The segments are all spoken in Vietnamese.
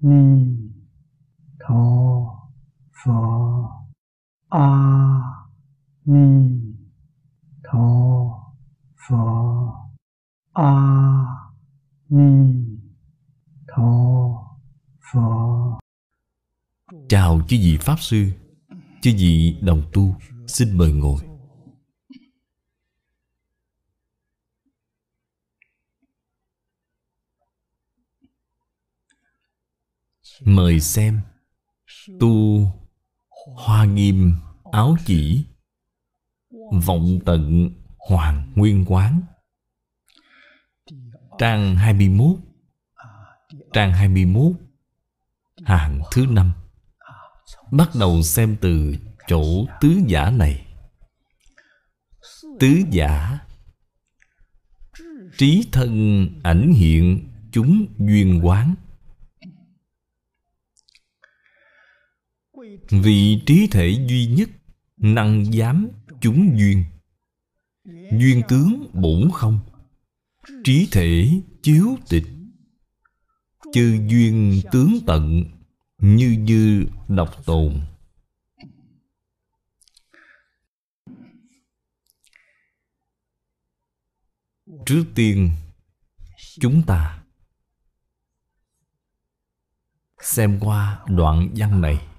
ni tho pho a ni tho pho a ni tho pho chào chư vị pháp sư, chư vị đồng tu, xin mời ngồi. Mời xem. Tu hoa nghiêm áo chỉ. Vọng tận hoàng nguyên quán. Trang 21 trang 21 hàng thứ năm. Bắt đầu xem từ chỗ tứ giả này. Tứ giả. Trí thân ảnh hiện chúng duyên quán. Vị trí thể duy nhất, Năng giám chúng duyên. Duyên tướng bổn không, Trí thể chiếu tịch. Chư duyên tướng tận, Như như độc tồn. Trước tiên, Chúng ta Xem qua đoạn văn này.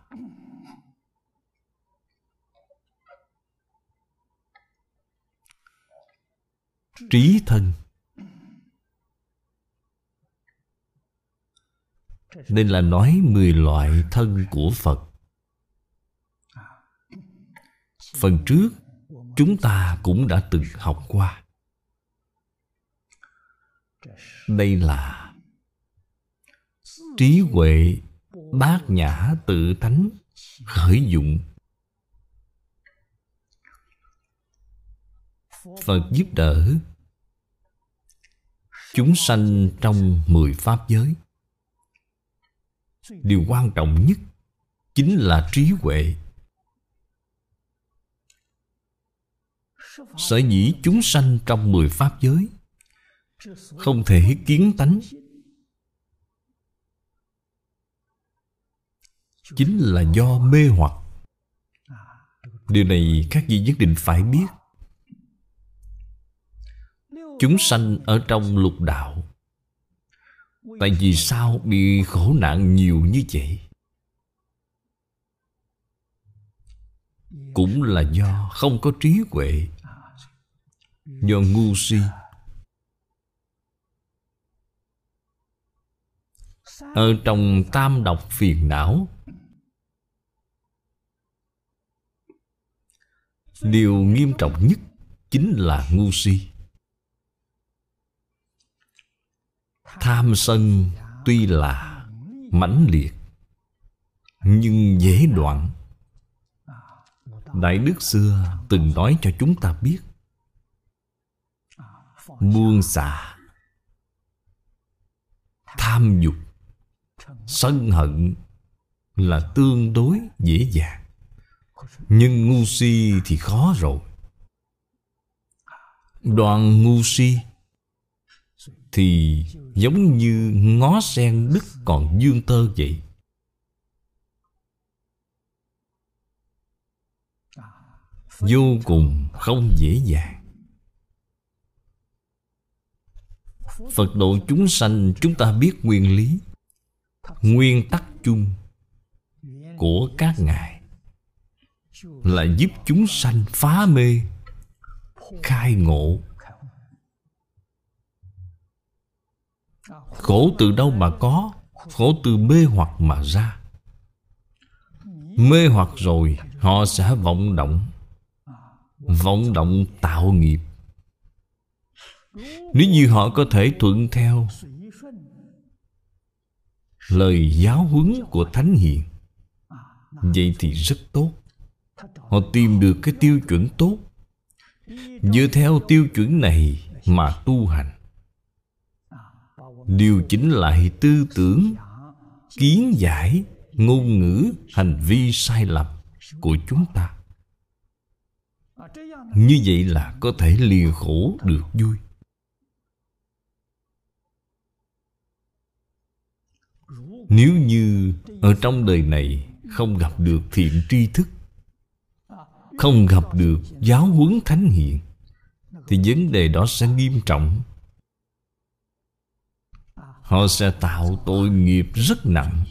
Trí thân. Nên là nói mười loại thân của phật. Phần trước, chúng ta cũng đã từng học qua. Đây là trí huệ bát nhã tự tánh khởi dụng. Phật giúp đỡ chúng sanh trong mười pháp giới. Điều quan trọng nhất chính là trí huệ. Sở dĩ chúng sanh trong mười pháp giới không thể kiến tánh chính là do mê hoặc. Điều này các vị nhất định phải biết. Chúng sanh ở trong lục đạo. Tại vì sao bị khổ nạn nhiều như vậy? Cũng là do không có trí huệ, Do ngu si. Ở trong tam độc phiền não, Điều nghiêm trọng nhất chính là ngu si. Tham sân tuy là mãnh liệt, Nhưng dễ đoạn. Đại Đức xưa từng nói cho chúng ta biết Buông xả Tham dục, Sân hận Là tương đối dễ dàng. Nhưng ngu si thì khó rồi. Đoạn ngu si thì giống như ngó sen đứt còn dương tơ vậy. Vô cùng không dễ dàng. Phật độ chúng sanh chúng ta biết nguyên lý, Nguyên tắc chung Của các ngài Là giúp chúng sanh phá mê, Khai ngộ Khổ từ đâu mà có, Khổ từ mê hoặc mà ra. Mê hoặc rồi, Họ sẽ vọng động. Vọng động tạo nghiệp. Nếu như họ có thể thuận theo Lời giáo huấn của Thánh Hiền, Vậy thì rất tốt. Họ tìm được cái tiêu chuẩn tốt. Dựa theo tiêu chuẩn này mà tu hành điều chỉnh lại tư tưởng, kiến giải, ngôn ngữ, hành vi sai lầm của chúng ta. Như vậy là có thể lìa khổ được vui. Nếu như ở trong đời này Không gặp được thiện tri thức, Không gặp được giáo huấn thánh hiện Thì vấn đề đó sẽ nghiêm trọng. Họ sẽ tạo tội nghiệp rất nặng.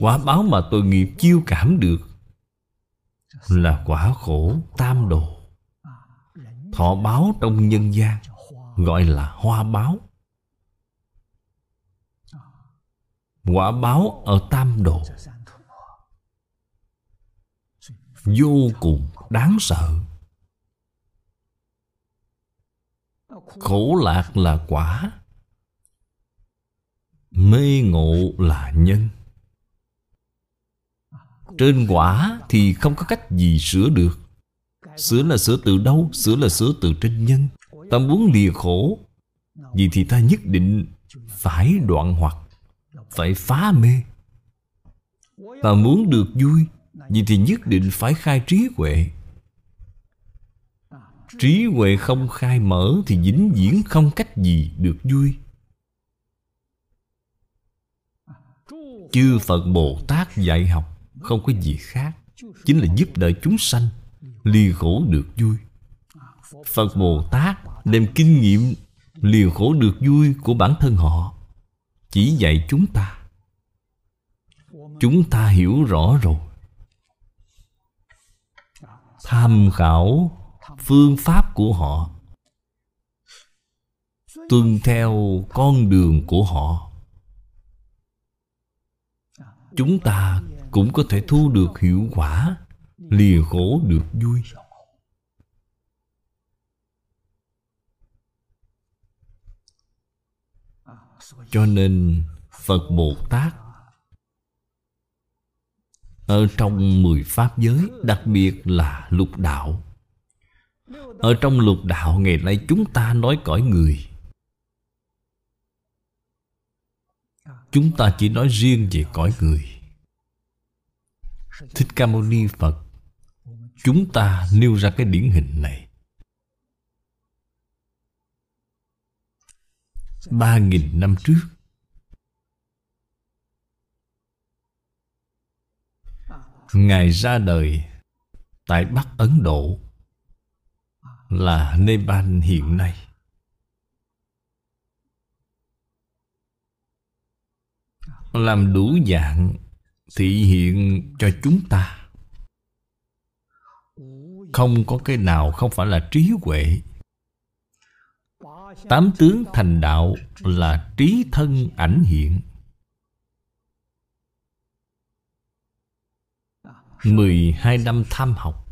Quả báo mà tội nghiệp chiêu cảm được Là quả khổ tam đồ. Thọ báo trong nhân gian Gọi là hoa báo. Quả báo ở tam đồ Vô cùng đáng sợ. Khổ lạc là quả. Mê ngộ là nhân. Trên quả thì không có cách gì sửa được. Sửa là sửa từ đâu? Sửa là sửa từ trên nhân. Ta muốn lìa khổ. Vì thì ta nhất định phải đoạn hoặc, Phải phá mê. Ta muốn được vui, Vì thì nhất định phải khai trí huệ. Trí huệ không khai mở Thì vĩnh viễn không cách gì được vui. Chư Phật Bồ Tát dạy học Không có gì khác, Chính là giúp đỡ chúng sanh Lìa khổ được vui. Phật Bồ Tát đem kinh nghiệm Lìa khổ được vui của bản thân họ Chỉ dạy chúng ta. Chúng ta hiểu rõ rồi. Tham khảo phương pháp của họ, Tuân theo con đường của họ. Chúng ta cũng có thể thu được hiệu quả, Lìa khổ được vui. Cho nên Phật Bồ Tát Ở trong mười Pháp giới, Đặc biệt là lục đạo. Ở trong lục đạo Ngày nay chúng ta nói cõi người. Chúng ta chỉ nói riêng về cõi người. Thích Ca Mâu Ni Phật, Chúng ta nêu ra cái điển hình này. Ba nghìn năm trước, Ngài ra đời Tại Bắc Ấn Độ, Là Nepal hiện nay. Làm đủ dạng Thị hiện cho chúng ta. Không có cái nào không phải là trí huệ. Tám tướng thành đạo là trí thân ảnh hiện. Mười hai năm tham học.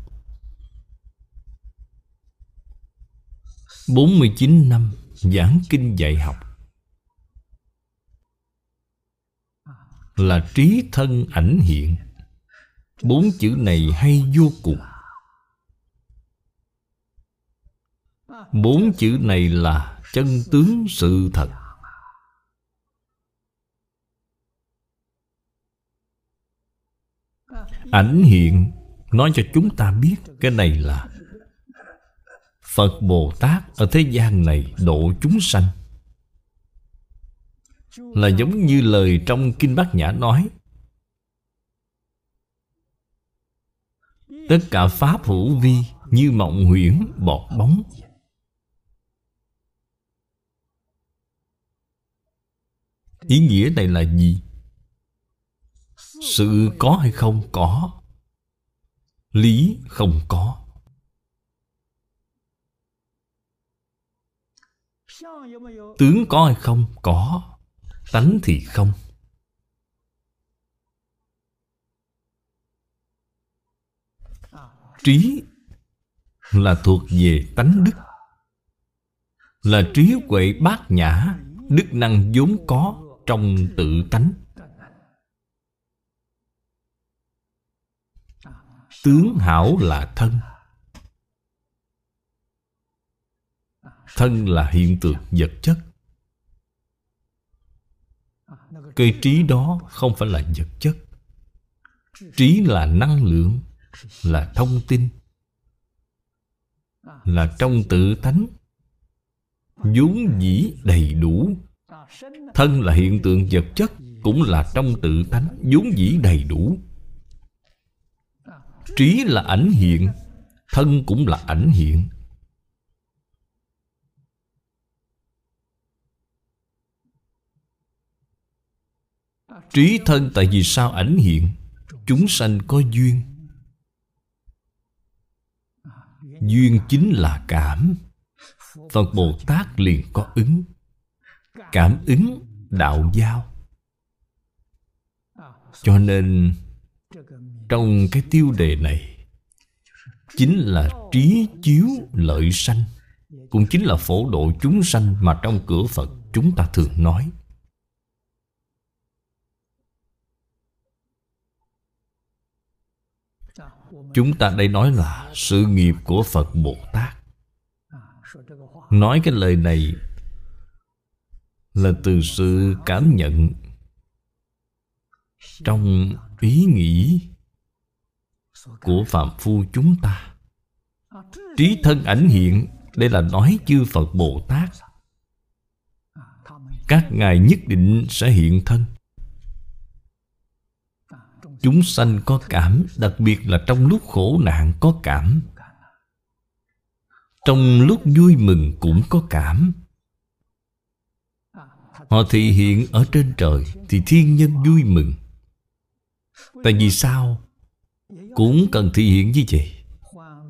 Bốn mươi chín năm giảng kinh dạy học. Là trí thân ảnh hiện. Bốn chữ này hay vô cùng. Bốn chữ này là chân tướng sự thật. Ảnh hiện, Nói cho chúng ta biết Cái này là Phật Bồ Tát ở thế gian này độ chúng sanh. Là giống như lời trong Kinh Bát Nhã nói Tất cả Pháp hữu vi Như mộng huyễn bọt bóng Ý nghĩa này là gì? Sự có hay không có Lý không có Tướng có hay không? Có Tánh thì không. Trí là thuộc về tánh đức, Là trí huệ bát nhã, Đức năng vốn có trong tự tánh. Tướng hảo là thân Thân là hiện tượng vật chất. Cây trí đó không phải là vật chất. Trí là năng lượng, Là thông tin, Là trong tự tánh. Vốn dĩ đầy đủ. Thân là hiện tượng vật chất, Cũng là trong tự tánh. Vốn dĩ đầy đủ. Trí là ảnh hiện, Thân cũng là ảnh hiện. Trí thân tại vì sao ảnh hiện? Chúng sanh có duyên. Duyên chính là cảm. Phật Bồ Tát liền có ứng. Cảm ứng đạo giao. Cho nên, Trong cái tiêu đề này, Chính là trí chiếu lợi sanh, Cũng chính là phổ độ chúng sanh Mà trong cửa Phật chúng ta thường nói. Chúng ta đây nói là sự nghiệp của Phật Bồ Tát. Nói cái lời này Là từ sự cảm nhận Trong ý nghĩ Của Phạm Phu chúng ta. Trí thân ảnh hiện, Đây là nói chư Phật Bồ Tát. Các ngài nhất định sẽ hiện thân. Chúng sanh có cảm, Đặc biệt là trong lúc khổ nạn có cảm. Trong lúc vui mừng cũng có cảm. Họ thị hiện ở trên trời Thì thiên nhân vui mừng. Tại vì sao? Cũng cần thị hiện như vậy.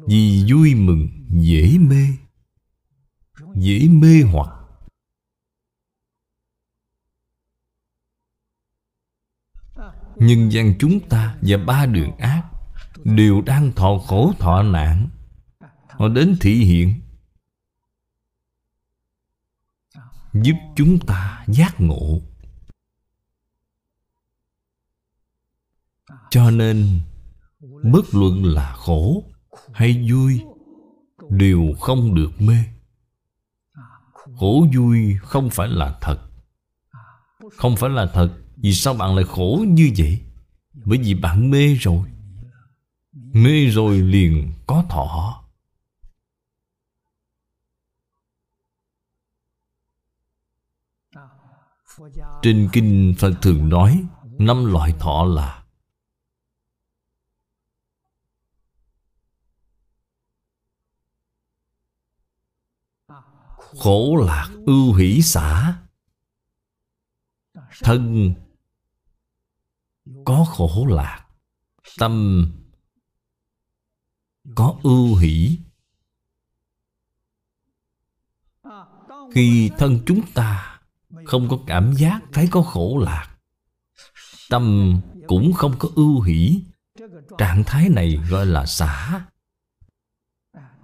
Vì vui mừng dễ mê Dễ mê hoặc. Nhân gian chúng ta và ba đường ác Đều đang thọ khổ thọ nạn. Họ đến thị hiện, Giúp chúng ta giác ngộ. Cho nên, Bất luận là khổ hay vui, Đều không được mê. Khổ vui không phải là thật, Không phải là thật vì sao bạn lại khổ như vậy? Bởi vì bạn mê rồi. Mê rồi liền có thọ. Trên kinh Phật thường nói, Năm loại thọ là Khổ lạc ưu hỷ xã Thân có khổ lạc. Tâm có ưu hỷ. Khi thân chúng ta không có cảm giác thấy có khổ lạc, tâm cũng không có ưu hỷ. Trạng thái này gọi là xả.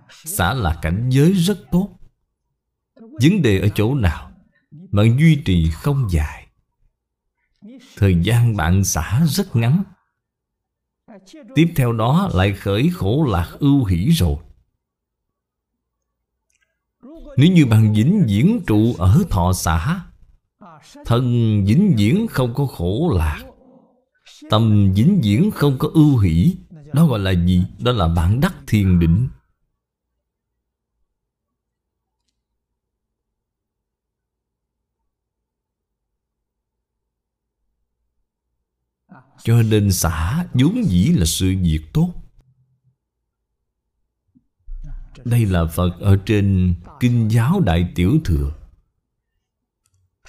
Xả là cảnh giới rất tốt. Vấn đề ở chỗ nào bạn duy trì không dài? Thời gian bạn xả rất ngắn. Tiếp theo đó lại khởi khổ lạc ưu hỷ rồi. Nếu như bạn vĩnh viễn trụ ở thọ xã Thân vĩnh viễn không có khổ lạc, Tâm vĩnh viễn không có ưu hỷ, Đó gọi là gì? Đó là bạn đắc thiền định. Cho nên xả vốn dĩ là sự việc tốt. Đây là Phật ở trên Kinh giáo Đại Tiểu Thừa.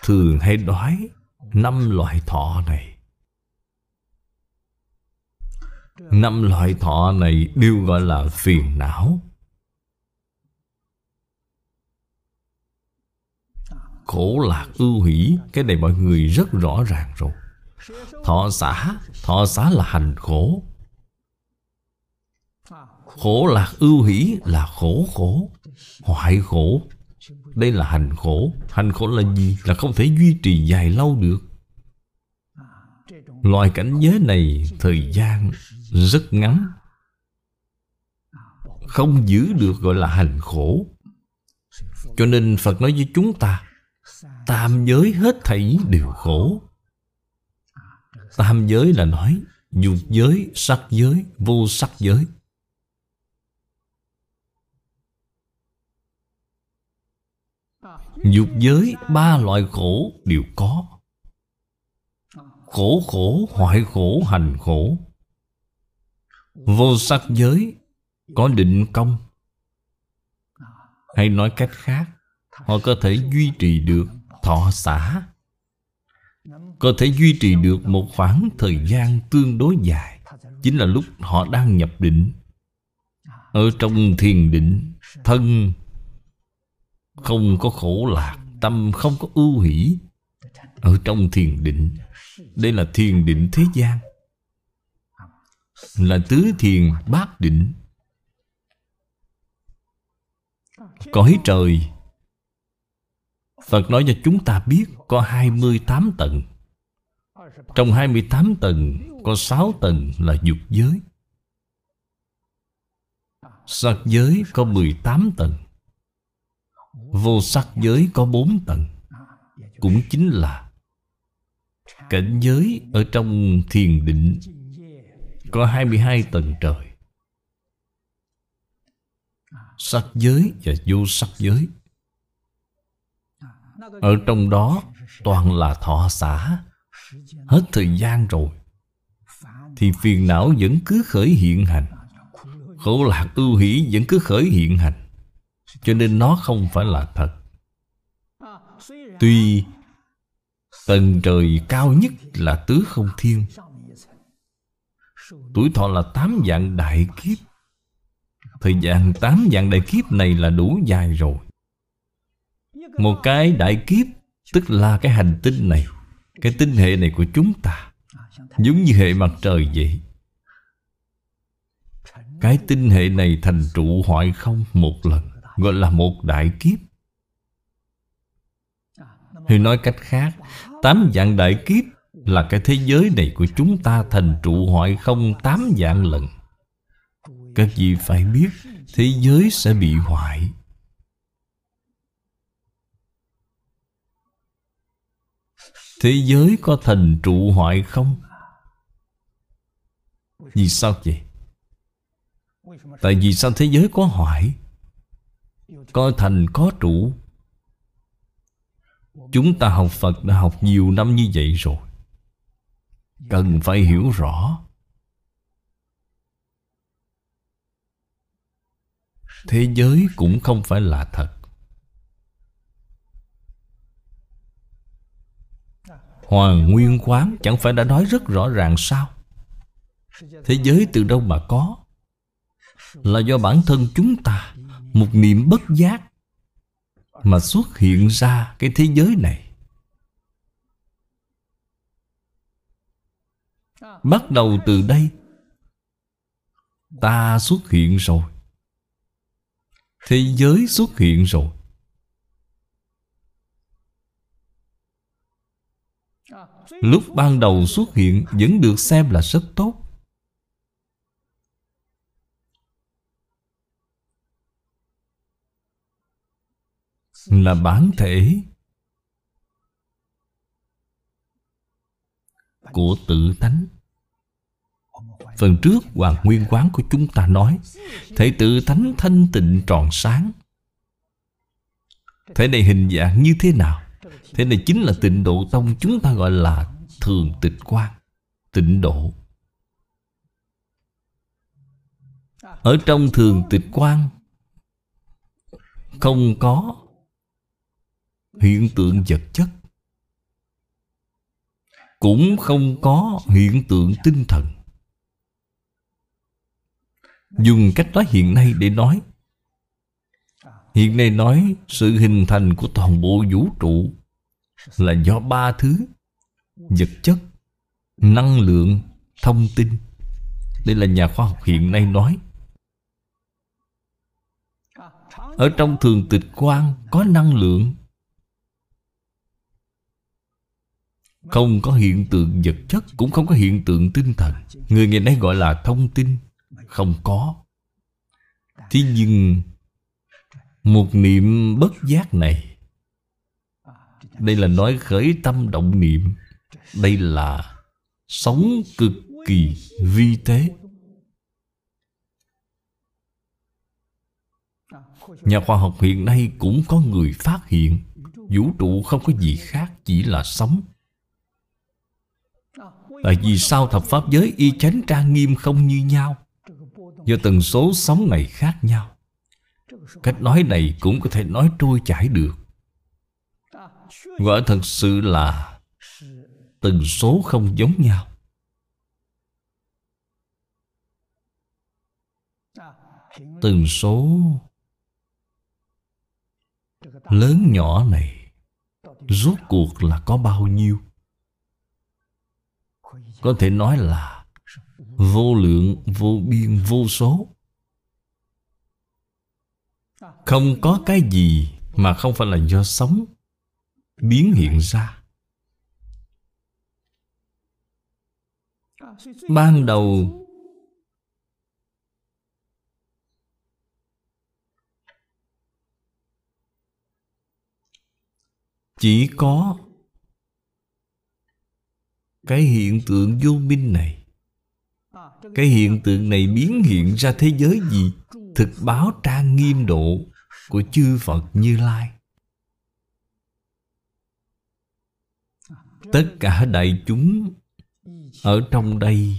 Thường hay nói Năm loại thọ này. Năm loại thọ này đều gọi là phiền não. Khổ lạc ưu hỷ, Cái này mọi người rất rõ ràng rồi. Thọ xã Thọ xã là hành khổ. Khổ lạc ưu hỷ, là khổ khổ. Hoại khổ, Đây là hành khổ. Hành khổ là gì? Là không thể duy trì dài lâu được. Loài cảnh giới này Thời gian rất ngắn. Không giữ được gọi là hành khổ. Cho nên Phật nói với chúng ta, Tam giới hết thảy đều khổ. Tam giới là nói Dục giới, sắc giới, vô sắc giới. Dục giới ba loại khổ đều có. Khổ khổ, hoại khổ, hành khổ. Vô sắc giới Có định công. Hay nói cách khác Họ có thể duy trì được thọ xã có thể duy trì được một khoảng thời gian tương đối dài. Chính là lúc họ đang nhập định. Ở trong thiền định, Thân không có khổ lạc, Tâm không có ưu hỷ. Ở trong thiền định, Đây là thiền định thế gian. Là tứ thiền bát định. Cõi trời, Phật nói cho chúng ta biết Có 28 tầng. Trong 28 tầng, Có 6 tầng là dục giới. Sắc giới có 18 tầng. Vô sắc giới có 4 tầng. Cũng chính là Cảnh giới ở trong thiền định Có 22 tầng trời. Sắc giới và vô sắc giới. Ở trong đó toàn là thọ xã Hết thời gian rồi, Thì phiền não vẫn cứ khởi hiện hành. Khổ lạc ưu hỷ vẫn cứ khởi hiện hành. Cho nên nó không phải là thật. Tuy Tầng trời cao nhất là tứ không thiên. Tuổi thọ là tám dạng đại kiếp. Thời gian tám dạng đại kiếp này là đủ dài rồi. Một cái đại kiếp, Tức là cái hành tinh này. Cái tinh hệ này của chúng ta Giống như hệ mặt trời vậy. Cái tinh hệ này thành trụ hoại không một lần, Gọi là một đại kiếp. Thì nói cách khác, Tám dạng đại kiếp Là cái thế giới này của chúng ta Thành trụ hoại không tám dạng lần. Các vị phải biết, Thế giới sẽ bị hoại. Thế giới có thành trụ hoại không? Vì sao vậy? Tại vì sao thế giới có hoại? Có thành, có trụ Chúng ta học Phật đã học nhiều năm như vậy rồi Cần phải hiểu rõ Thế giới cũng không phải là thật Hoàng Nguyên Quán chẳng phải đã nói rất rõ ràng sao? Thế giới từ đâu mà có? Là do bản thân chúng ta, một niệm bất giác, mà xuất hiện ra cái thế giới này. Bắt đầu từ đây, ta xuất hiện rồi. Thế giới xuất hiện rồi. Lúc ban đầu xuất hiện vẫn được xem là rất tốt. Là bản thể của tự tánh. Phần trước hoàng nguyên quán của chúng ta nói, thể tự tánh thanh tịnh tròn sáng. Thể này hình dạng như thế nào? Thế này chính là tịnh độ tông chúng ta gọi là thường tịch quan tịnh độ. Ở trong thường tịch quan không có hiện tượng vật chất, cũng không có hiện tượng tinh thần. Dùng cách nói hiện nay để nói, hiện nay nói sự hình thành của toàn bộ vũ trụ là do ba thứ. Vật chất, năng lượng, thông tin. Đây là nhà khoa học hiện nay nói. Ở trong thường tịch quan có năng lượng. Không có hiện tượng vật chất, Cũng không có hiện tượng tinh thần. Người ngày nay gọi là thông tin. Không có. Thế nhưng, Một niệm bất giác này đây là nói khởi tâm động niệm. Đây là Sống cực kỳ vi tế. Nhà khoa học hiện nay cũng có người phát hiện, Vũ trụ không có gì khác Chỉ là sống. Tại vì sao thập pháp giới y chánh trang nghiêm không như nhau? Do tần số sóng này khác nhau. Cách nói này cũng có thể nói trôi chảy được. Quả thật sự là từng số không giống nhau. Từng số Lớn nhỏ này Rốt cuộc là có bao nhiêu? Có thể nói là Vô lượng, vô biên, vô số. Không có cái gì Mà không phải là do sống Biến hiện ra. Ban đầu, Chỉ có Cái hiện tượng vô minh này. Cái hiện tượng này biến hiện ra thế giới gì? Thực báo trang nghiêm độ Của chư Phật Như Lai. Tất cả đại chúng Ở trong đây.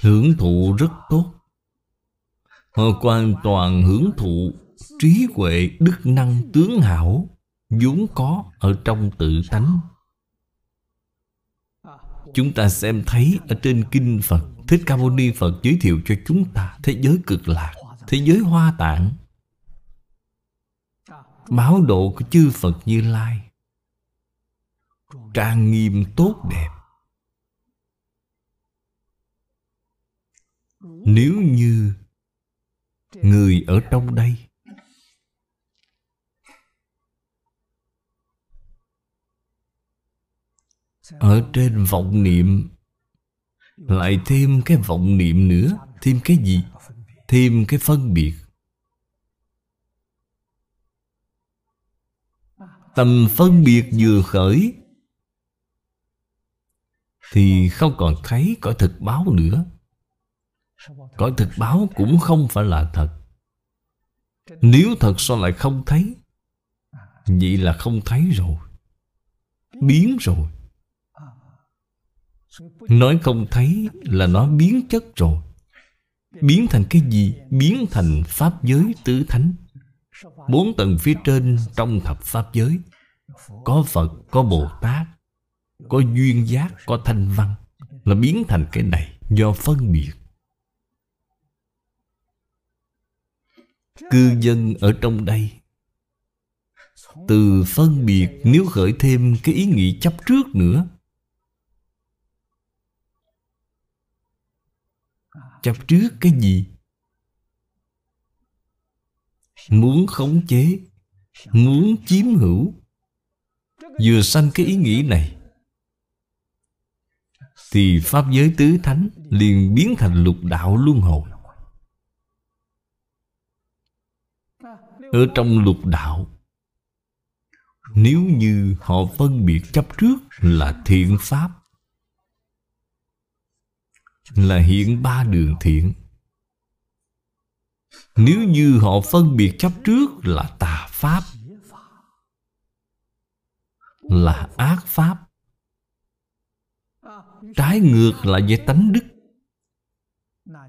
Hưởng thụ rất tốt. Họ hoàn toàn hưởng thụ trí huệ, đức năng tướng hảo, vốn có ở trong tự tánh. Chúng ta xem thấy ở trên kinh phật, thích ca mâu ni phật giới thiệu cho chúng ta thế giới cực lạc, thế giới hoa tạng báo độ của chư phật như lai. Trang nghiêm tốt đẹp. Nếu như người ở trong đây ở trên vọng niệm, lại thêm cái vọng niệm nữa, thêm cái gì? Thêm cái phân biệt. Tầm phân biệt vừa khởi, thì không còn thấy cõi thực báo nữa. Cõi thực báo cũng không phải là thật. Nếu thật sao lại không thấy? Vậy là không thấy rồi. Biến rồi. Nói không thấy là nó biến chất rồi. Biến thành cái gì? Biến thành Pháp giới tứ thánh. Bốn tầng phía trên trong thập Pháp giới Có Phật, có Bồ Tát Có duyên giác, có thanh văn Là biến thành cái này Do phân biệt Cư dân ở trong đây Từ phân biệt nếu khởi thêm cái ý nghĩ chấp trước nữa Chấp trước cái gì? Muốn khống chế, Muốn chiếm hữu. Vừa sanh cái ý nghĩ này, Thì Pháp giới tứ thánh liền biến thành lục đạo luân hồi. Ở trong lục đạo, Nếu như họ phân biệt chấp trước là thiện pháp, Là hiện ba đường thiện. Nếu như họ phân biệt chấp trước là tà pháp, Là ác pháp, Trái ngược lại với tánh đức,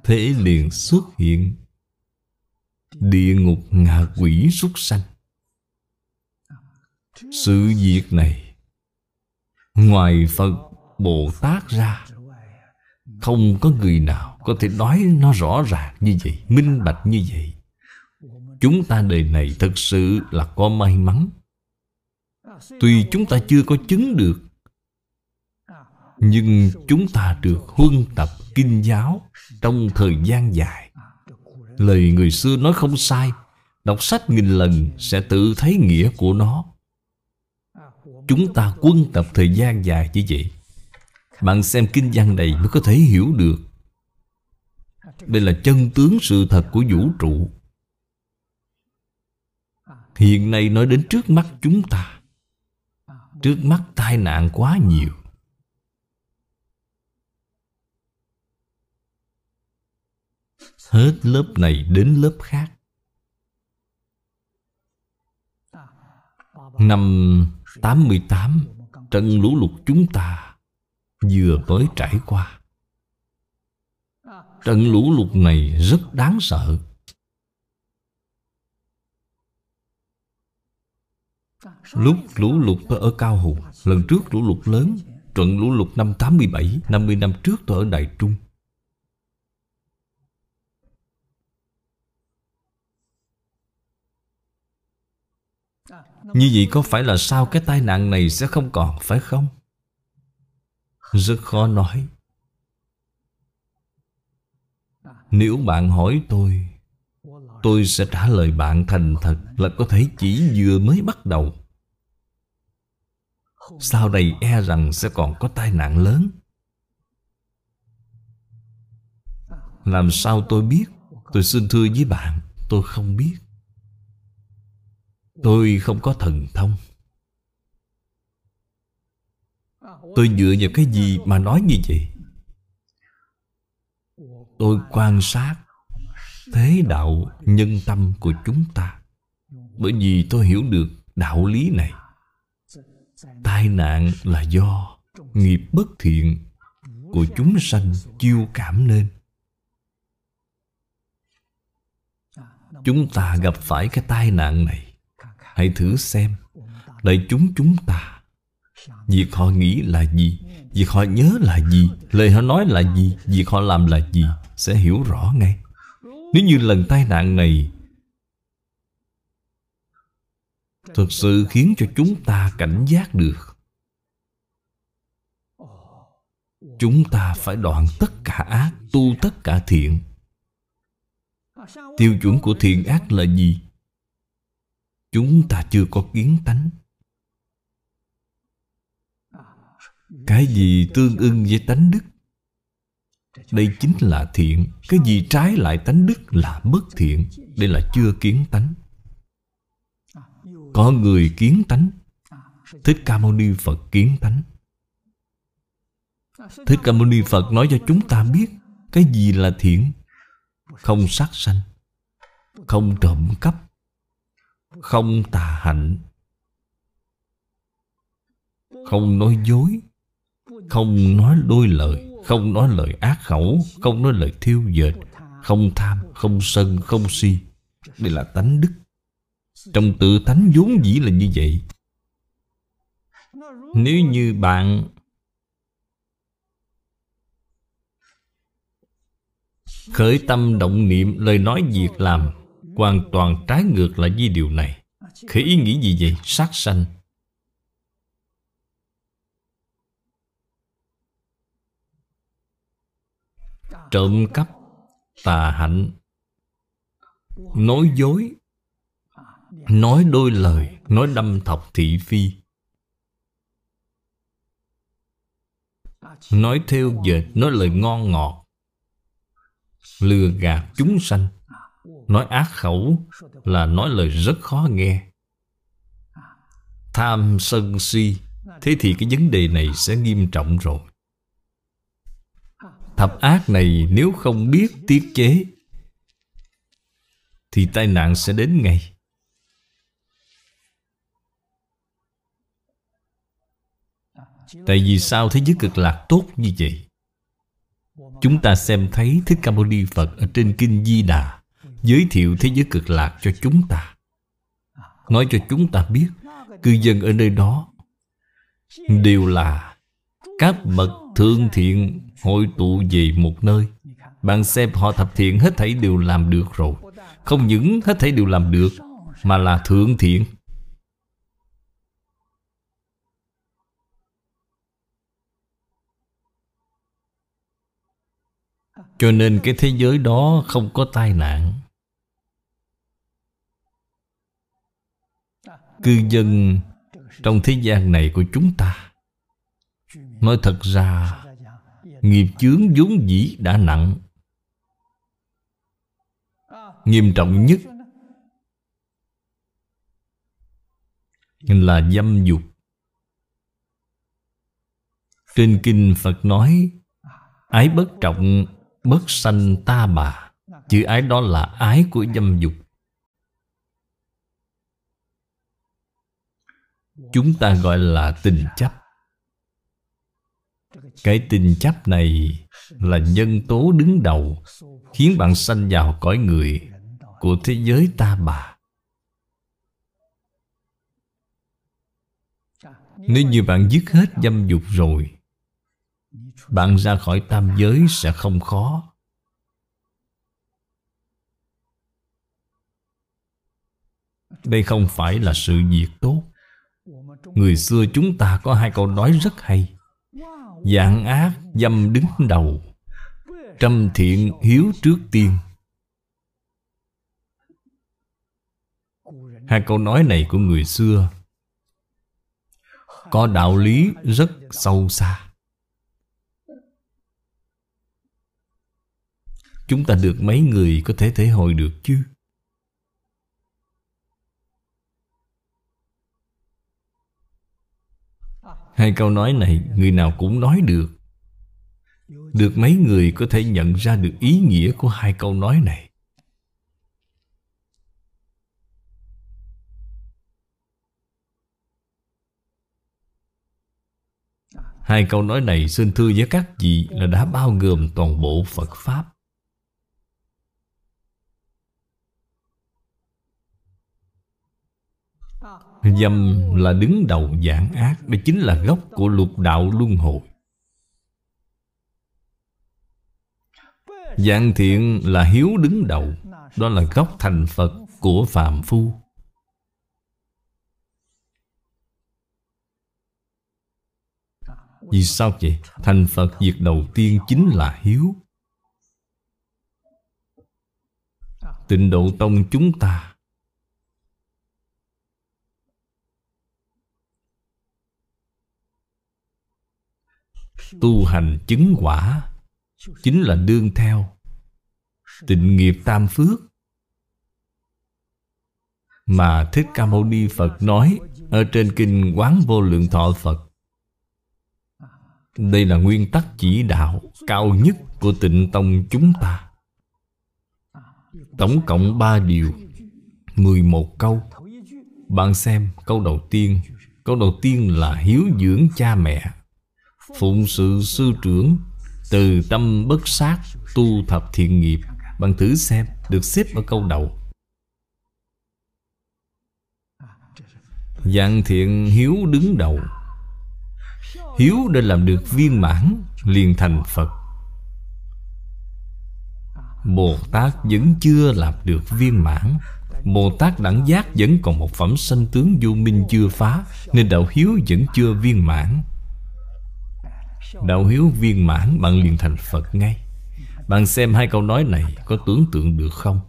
Thế liền xuất hiện Địa ngục ngạ quỷ súc sanh. Sự việc này Ngoài Phật Bồ Tát ra, Không có người nào có thể nói nó rõ ràng như vậy, Minh bạch như vậy. Chúng ta đời này thật sự là có may mắn. Tuy chúng ta chưa có chứng được, Nhưng chúng ta được huân tập kinh giáo Trong thời gian dài. Lời người xưa nói không sai, Đọc sách nghìn lần sẽ tự thấy nghĩa của nó. Chúng ta quân tập thời gian dài như vậy. Bạn xem kinh văn này mới có thể hiểu được đây là chân tướng sự thật của vũ trụ. Hiện nay nói đến trước mắt chúng ta. Trước mắt tai nạn quá nhiều. Hết lớp này đến lớp khác. Năm 88 Trận lũ lụt chúng ta Vừa mới trải qua. Trận lũ lụt này rất đáng sợ. Lúc lũ lụt tôi ở Cao Hùng, Lần trước lũ lụt lớn, Trận lũ lụt năm 87 50 năm trước tôi ở Đại Trung. Như vậy có phải là sao cái tai nạn này sẽ không còn, phải không? Rất khó nói. Nếu bạn hỏi tôi Tôi sẽ trả lời bạn thành thật Là có thể chỉ vừa mới bắt đầu. Sau này e rằng sẽ còn có tai nạn lớn. Làm sao tôi biết? Tôi xin thưa với bạn, Tôi không biết. Tôi không có thần thông. Tôi dựa vào cái gì mà nói như vậy? Tôi quan sát Thế đạo nhân tâm của chúng ta. Bởi vì tôi hiểu được đạo lý này. Tai nạn là do Nghiệp bất thiện Của chúng sanh chiêu cảm nên. Chúng ta gặp phải cái tai nạn này. Hãy thử xem Đại chúng chúng ta. Việc họ nghĩ là gì? Việc họ nhớ là gì? Lời họ nói là gì? Việc họ làm là gì? Sẽ hiểu rõ ngay. Nếu như lần tai nạn này Thực sự khiến cho chúng ta cảnh giác được, Chúng ta phải đoạn tất cả ác, Tu tất cả thiện. Tiêu chuẩn của thiện ác là gì? Chúng ta chưa có kiến tánh. Cái gì tương ưng với tánh đức? Đây chính là thiện, Cái gì trái lại tánh đức là bất thiện. Đây là chưa kiến tánh. Có người kiến tánh. Thích Ca Mâu Ni Phật kiến tánh. Thích Ca Mâu Ni Phật nói cho chúng ta biết, Cái gì là thiện? Không sát sanh, Không trộm cắp, không tà hạnh, không nói dối, không nói đôi lời không nói lời ác khẩu, không nói lời thiêu dệt, không tham, không sân, không si. Đây là tánh đức. Trong tự tánh vốn dĩ là như vậy. Nếu như bạn khởi tâm động niệm lời nói việc làm, Hoàn toàn trái ngược lại với điều này, Khởi ý nghĩ gì vậy? Sát sanh. Trộm cắp Tà hạnh. Nói dối, Nói đôi lời, Nói đâm thọc thị phi. Nói theo dệt Nói lời ngon ngọt. Lừa gạt chúng sanh. Nói ác khẩu là nói lời rất khó nghe. Tham sân si. Thế thì cái vấn đề này sẽ nghiêm trọng rồi. Thập ác này nếu không biết tiết chế, Thì tai nạn sẽ đến ngay. Tại vì sao thế giới cực lạc tốt như vậy? Chúng ta xem thấy Thích Ca Mâu Ni Phật Ở trên Kinh Di Đà giới thiệu thế giới cực lạc cho chúng ta. Nói cho chúng ta biết, cư dân ở nơi đó đều là các bậc thượng thiện hội tụ về một nơi. Bạn xem họ thập thiện hết thảy đều làm được rồi. Không những hết thảy đều làm được, mà là thượng thiện. Cho nên cái thế giới đó không có tai nạn. Cư dân trong thế gian này của chúng ta nói thật ra, nghiệp chướng vốn dĩ đã nặng. Nghiêm trọng nhất là dâm dục. Trên kinh phật nói, ái bất trọng, bất sanh ta bà. Chữ ái đó là ái của dâm dục. Chúng ta gọi là tình chấp. Cái tình chấp này là nhân tố đứng đầu, Khiến bạn sanh vào cõi người Của thế giới ta bà. Nếu như bạn dứt hết dâm dục rồi, Bạn ra khỏi tam giới sẽ không khó. Đây không phải là sự việc tốt. Người xưa chúng ta có hai câu nói rất hay. Dạng ác dâm đứng đầu, Trăm thiện hiếu trước tiên Hai câu nói này của người xưa Có đạo lý rất sâu xa Chúng ta được mấy người có thể thể hội được chứ? Hai câu nói này, người nào cũng nói được. Được mấy người có thể nhận ra được ý nghĩa của hai câu nói này? Hai câu nói này, xin thưa với các vị, là đã bao gồm toàn bộ Phật Pháp. Dâm là đứng đầu dạng ác, Đây chính là gốc của lục đạo luân hồi. Dạng thiện là hiếu đứng đầu, Đó là gốc thành Phật của phạm phu. Vì sao vậy? Thành Phật việc đầu tiên chính là hiếu. Tịnh độ tông chúng ta Tu hành chứng quả Chính là đương theo Tịnh nghiệp tam phước. Mà Thích Ca Mâu Ni Phật nói Ở trên kinh Quán Vô Lượng Thọ Phật, Đây là nguyên tắc chỉ đạo Cao nhất của tịnh tông chúng ta. Tổng cộng ba điều 11 câu. Bạn xem câu đầu tiên. Câu đầu tiên là hiếu dưỡng cha mẹ. Phụng sự sư trưởng, Từ tâm bất sát, Tu thập thiện nghiệp. Bạn thử xem, Được xếp ở câu đầu. Dạng thiện hiếu đứng đầu. Hiếu để làm được viên mãn, liền thành Phật. Bồ Tát vẫn chưa làm được viên mãn. Bồ Tát đẳng giác vẫn còn một phẩm sanh tướng vô minh chưa phá, Nên đạo hiếu vẫn chưa viên mãn. Đạo hiếu viên mãn, bạn liền thành Phật ngay Bạn xem hai câu nói này Có tưởng tượng được không?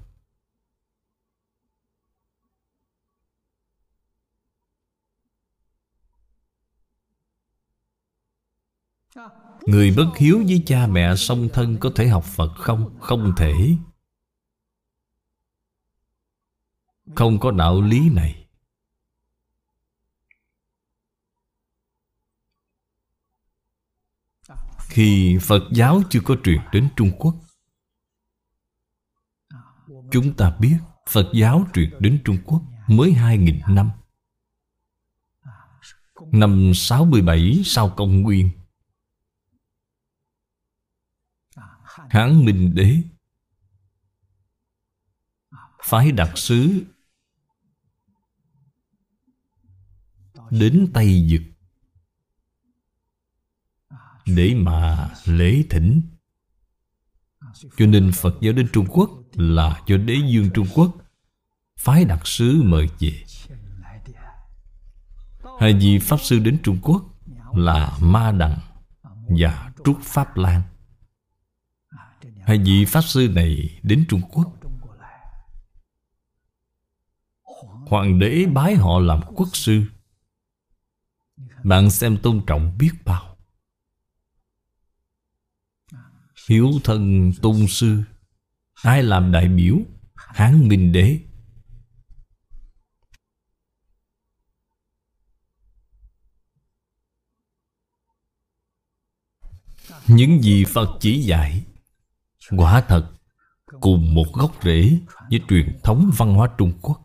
Người bất hiếu với cha mẹ song thân Có thể học Phật không? Không thể Không có đạo lý này Khi Phật giáo chưa có truyền đến Trung Quốc, Chúng ta biết Phật giáo truyền đến Trung Quốc mới 2.000 năm. Năm 67 sau công nguyên, Hán Minh Đế, Phái đặc sứ Đến Tây Dực để mà lễ thỉnh. Cho nên phật giáo đến trung quốc là do đế dương trung quốc phái đặc sứ mời về. Hai vị pháp sư đến trung quốc là ma đằng và trúc pháp lan. Hai vị pháp sư này đến trung quốc. Hoàng đế bái họ làm quốc sư. Bạn xem tôn trọng biết bao. Hiếu thân tôn sư, Ai làm đại biểu Hán Minh Đế Những gì Phật chỉ dạy, Quả thật cùng một gốc rễ với truyền thống văn hóa Trung Quốc.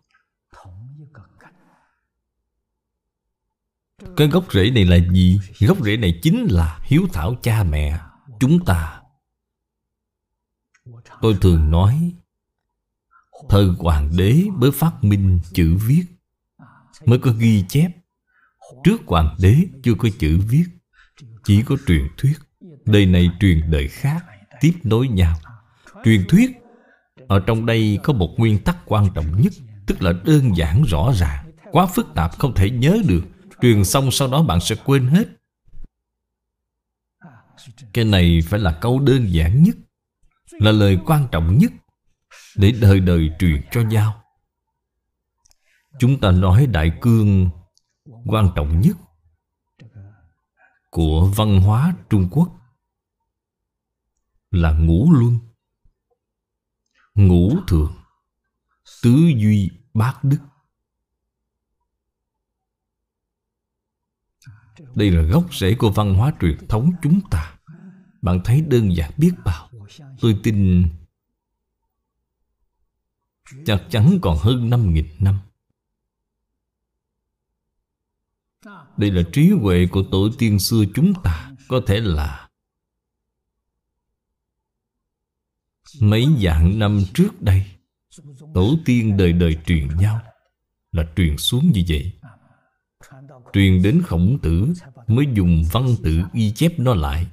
Cái gốc rễ này là gì? Gốc rễ này chính là hiếu thảo cha mẹ, chúng ta. Tôi thường nói Thời hoàng đế mới phát minh chữ viết, Mới có ghi chép. Trước hoàng đế chưa có chữ viết, Chỉ có truyền thuyết. Đời này truyền đời khác, Tiếp nối nhau. Truyền thuyết Ở trong đây có một nguyên tắc quan trọng nhất, Tức là đơn giản, rõ ràng, Quá phức tạp, không thể nhớ được. Truyền xong sau đó bạn sẽ quên hết. Cái này phải là câu đơn giản nhất. Là lời quan trọng nhất Để đời đời truyền cho nhau. Chúng ta nói đại cương quan trọng nhất của văn hóa Trung Quốc là ngũ luân, ngũ thường, tứ duy bát đức. Đây là gốc rễ của văn hóa truyền thống chúng ta. Bạn thấy đơn giản biết bao tôi tin chắc chắn còn hơn năm nghìn năm. Đây là trí huệ của tổ tiên xưa chúng ta, có thể là mấy vạn năm trước đây, tổ tiên đời đời truyền nhau, là truyền xuống như vậy. Truyền đến khổng tử mới dùng văn tự ghi chép nó lại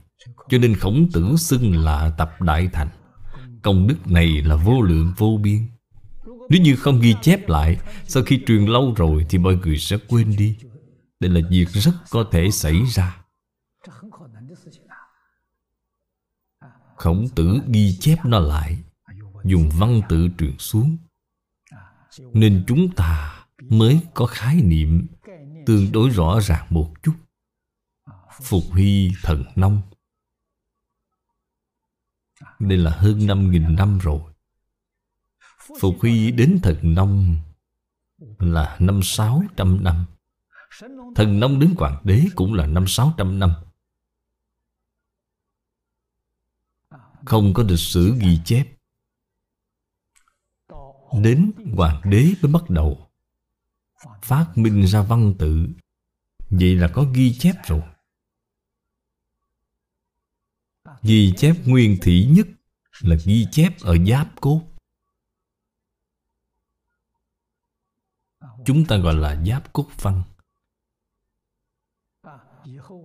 cho nên khổng tử xưng là tập đại thành. Công đức này là vô lượng, vô biên. Nếu như không ghi chép lại, sau khi truyền lâu rồi thì mọi người sẽ quên đi. Đây là việc rất có thể xảy ra. Khổng tử ghi chép nó lại, dùng văn tự truyền xuống. Nên chúng ta mới có khái niệm tương đối rõ ràng một chút. Phục hy thần nông đây là hơn năm nghìn năm rồi. Phục huy đến thần nông là năm sáu trăm năm. Thần nông đến hoàng đế cũng là năm sáu trăm năm. Không có lịch sử ghi chép. Đến hoàng đế mới bắt đầu phát minh ra văn tự. Vậy là có ghi chép rồi. Ghi chép nguyên thủy nhất là ghi chép ở giáp cốt. Chúng ta gọi là giáp cốt văn.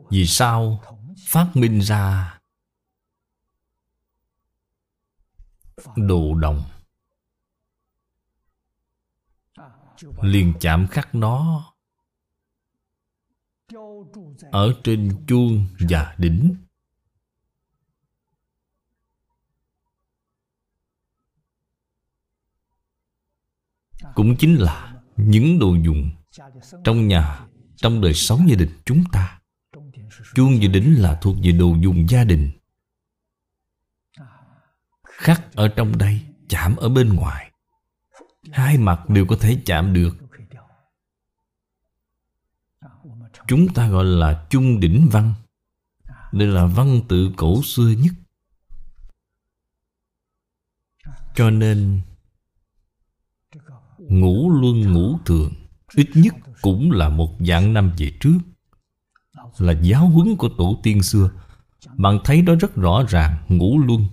Vì sao phát minh ra đồ đồng? Liền chạm khắc nó ở trên chuông và đỉnh. Cũng chính là những đồ dùng trong nhà, trong đời sống gia đình chúng ta. Chuông và đỉnh là thuộc về đồ dùng gia đình. Khắc ở trong đây, chạm ở bên ngoài. Hai mặt đều có thể chạm được. Chúng ta gọi là chung đỉnh văn. Đây là văn tự cổ xưa nhất. Cho nên ngũ luân ngũ thường. Ít nhất cũng là một dạng năm về trước. Là giáo huấn của tổ tiên xưa. Bạn thấy đó rất rõ ràng, ngũ luân.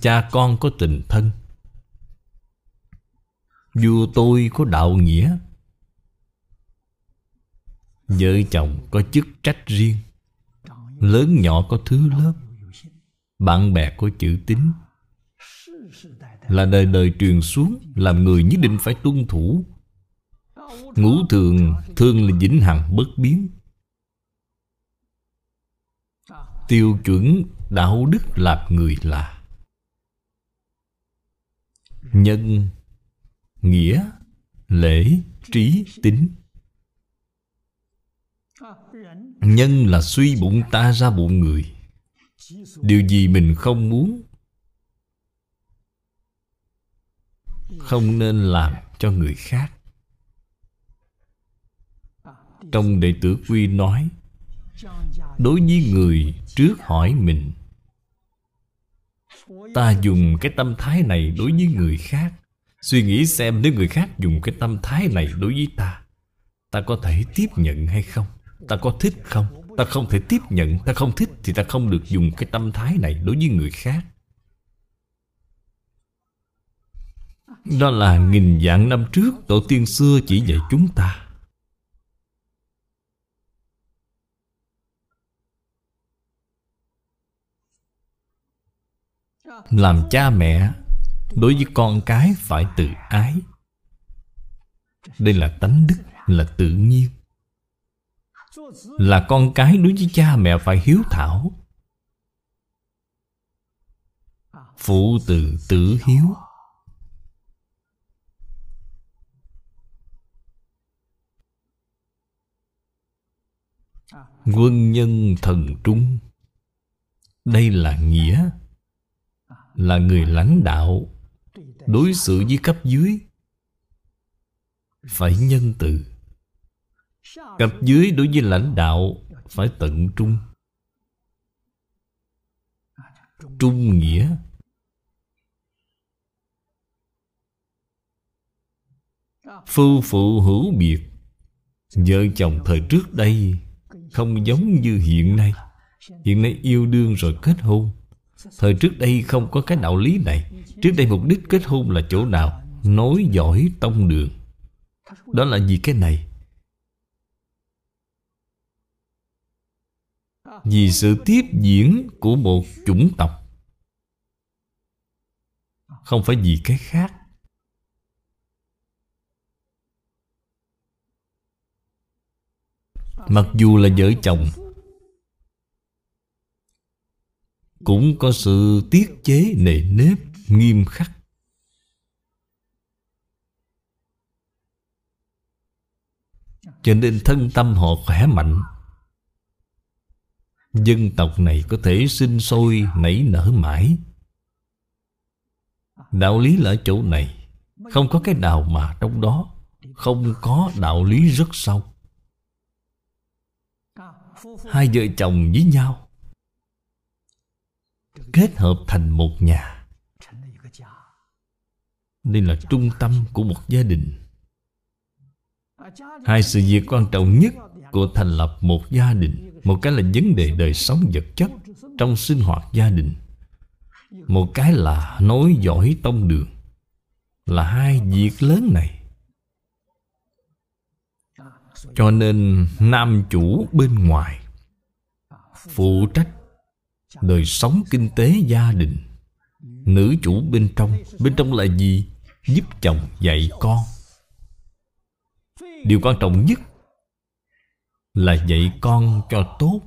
Cha con có tình thân. Vua tôi có đạo nghĩa, Vợ chồng có chức trách riêng, Lớn nhỏ có thứ lớp, Bạn bè có chữ tính là đời đời truyền xuống, Làm người nhất định phải tuân thủ. Ngũ thường, Thương là vĩnh hằng bất biến. Tiêu chuẩn, đạo đức làm người là. Nhân, Nghĩa, Lễ, Trí, Tính. Nhân là suy bụng ta ra bụng người. Điều gì mình không muốn Không nên làm cho người khác. Trong đệ tử quy nói, Đối với người trước hỏi mình, Ta dùng cái tâm thái này đối với người khác. Suy nghĩ xem nếu người khác dùng cái tâm thái này đối với ta Ta có thể tiếp nhận hay không? Ta có thích không? Ta không thể tiếp nhận, Ta không thích thì ta không được dùng cái tâm thái này đối với người khác. Đó là nghìn vạn năm trước Tổ tiên xưa chỉ dạy chúng ta. Làm cha mẹ, Đối với con cái phải tự ái. Đây là tánh đức, Là tự nhiên. Là con cái đối với cha mẹ phải hiếu thảo. Phụ từ tử hiếu. Quân nhân thần trung. Đây là nghĩa Là người lãnh đạo Đối xử với cấp dưới. Phải nhân từ. Cấp dưới đối với lãnh đạo Phải tận trung. Trung nghĩa. Phu phụ hữu biệt. Vợ chồng thời trước đây không giống như hiện nay. Hiện nay yêu đương rồi kết hôn. Thời trước đây không có cái đạo lý này. Trước đây mục đích kết hôn là chỗ nào? Nối giỏi tông đường. Đó là vì cái này. Vì sự tiếp diễn của một chủng tộc. Không phải vì cái khác. Mặc dù là vợ chồng, Cũng có sự tiết chế nề nếp, Nghiêm khắc. Cho nên thân tâm họ khỏe mạnh. Dân tộc này có thể sinh sôi, nảy nở mãi. Đạo lý là ở chỗ này, Không có cái nào mà trong đó Không có đạo lý rất sâu. Hai vợ chồng với nhau. Kết hợp thành một nhà. Đây là trung tâm của một gia đình. Hai sự việc quan trọng nhất của thành lập một gia đình, Một cái là vấn đề đời sống vật chất Trong sinh hoạt gia đình. Một cái là nối dõi tông đường. Là hai việc lớn này cho nên nam chủ bên ngoài Phụ trách Đời sống kinh tế gia đình. Nữ chủ bên trong Bên trong là gì? Giúp chồng dạy con. Điều quan trọng nhất Là dạy con cho tốt.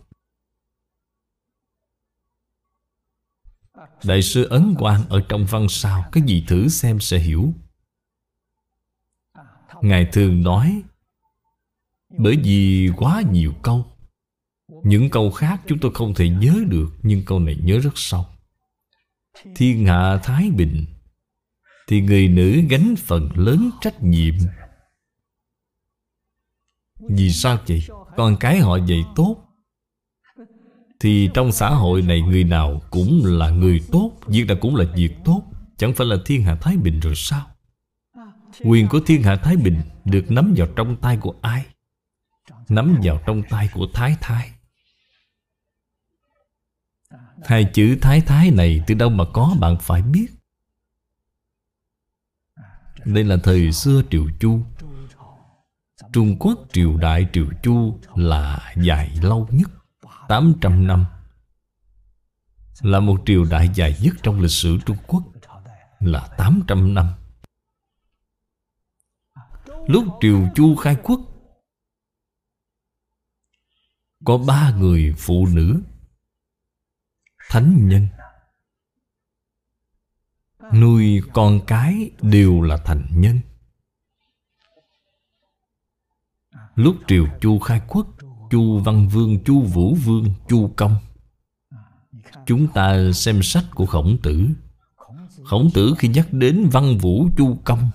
Đại sư Ấn Quang ở trong văn sao, Cái gì thử xem sẽ hiểu. Ngài thường nói bởi vì quá nhiều câu Những câu khác chúng tôi không thể nhớ được, Nhưng câu này nhớ rất sâu Thiên hạ Thái Bình, Thì người nữ gánh phần lớn trách nhiệm Vì sao vậy? Con cái họ dạy tốt Thì trong xã hội này người nào cũng là người tốt, Việc nào cũng là việc tốt Chẳng phải là thiên hạ Thái Bình rồi sao? Quyền của thiên hạ Thái Bình Được nắm vào trong tay của ai? Nắm vào trong tay của Thái Thái. Hai chữ Thái Thái này từ đâu mà có bạn phải biết. Đây là thời xưa Triều Chu. Trung Quốc triều đại Triều Chu là dài lâu nhất, 800 năm. Là một triều đại dài nhất trong lịch sử Trung Quốc, là 800 năm. Lúc Triều Chu khai quốc có ba người phụ nữ. Thánh nhân. Nuôi con cái đều là thành nhân. Lúc triều chu khai quốc, chu văn vương, chu vũ vương, chu công. Chúng ta xem sách của khổng tử. Khổng tử khi nhắc đến văn vũ, chu công,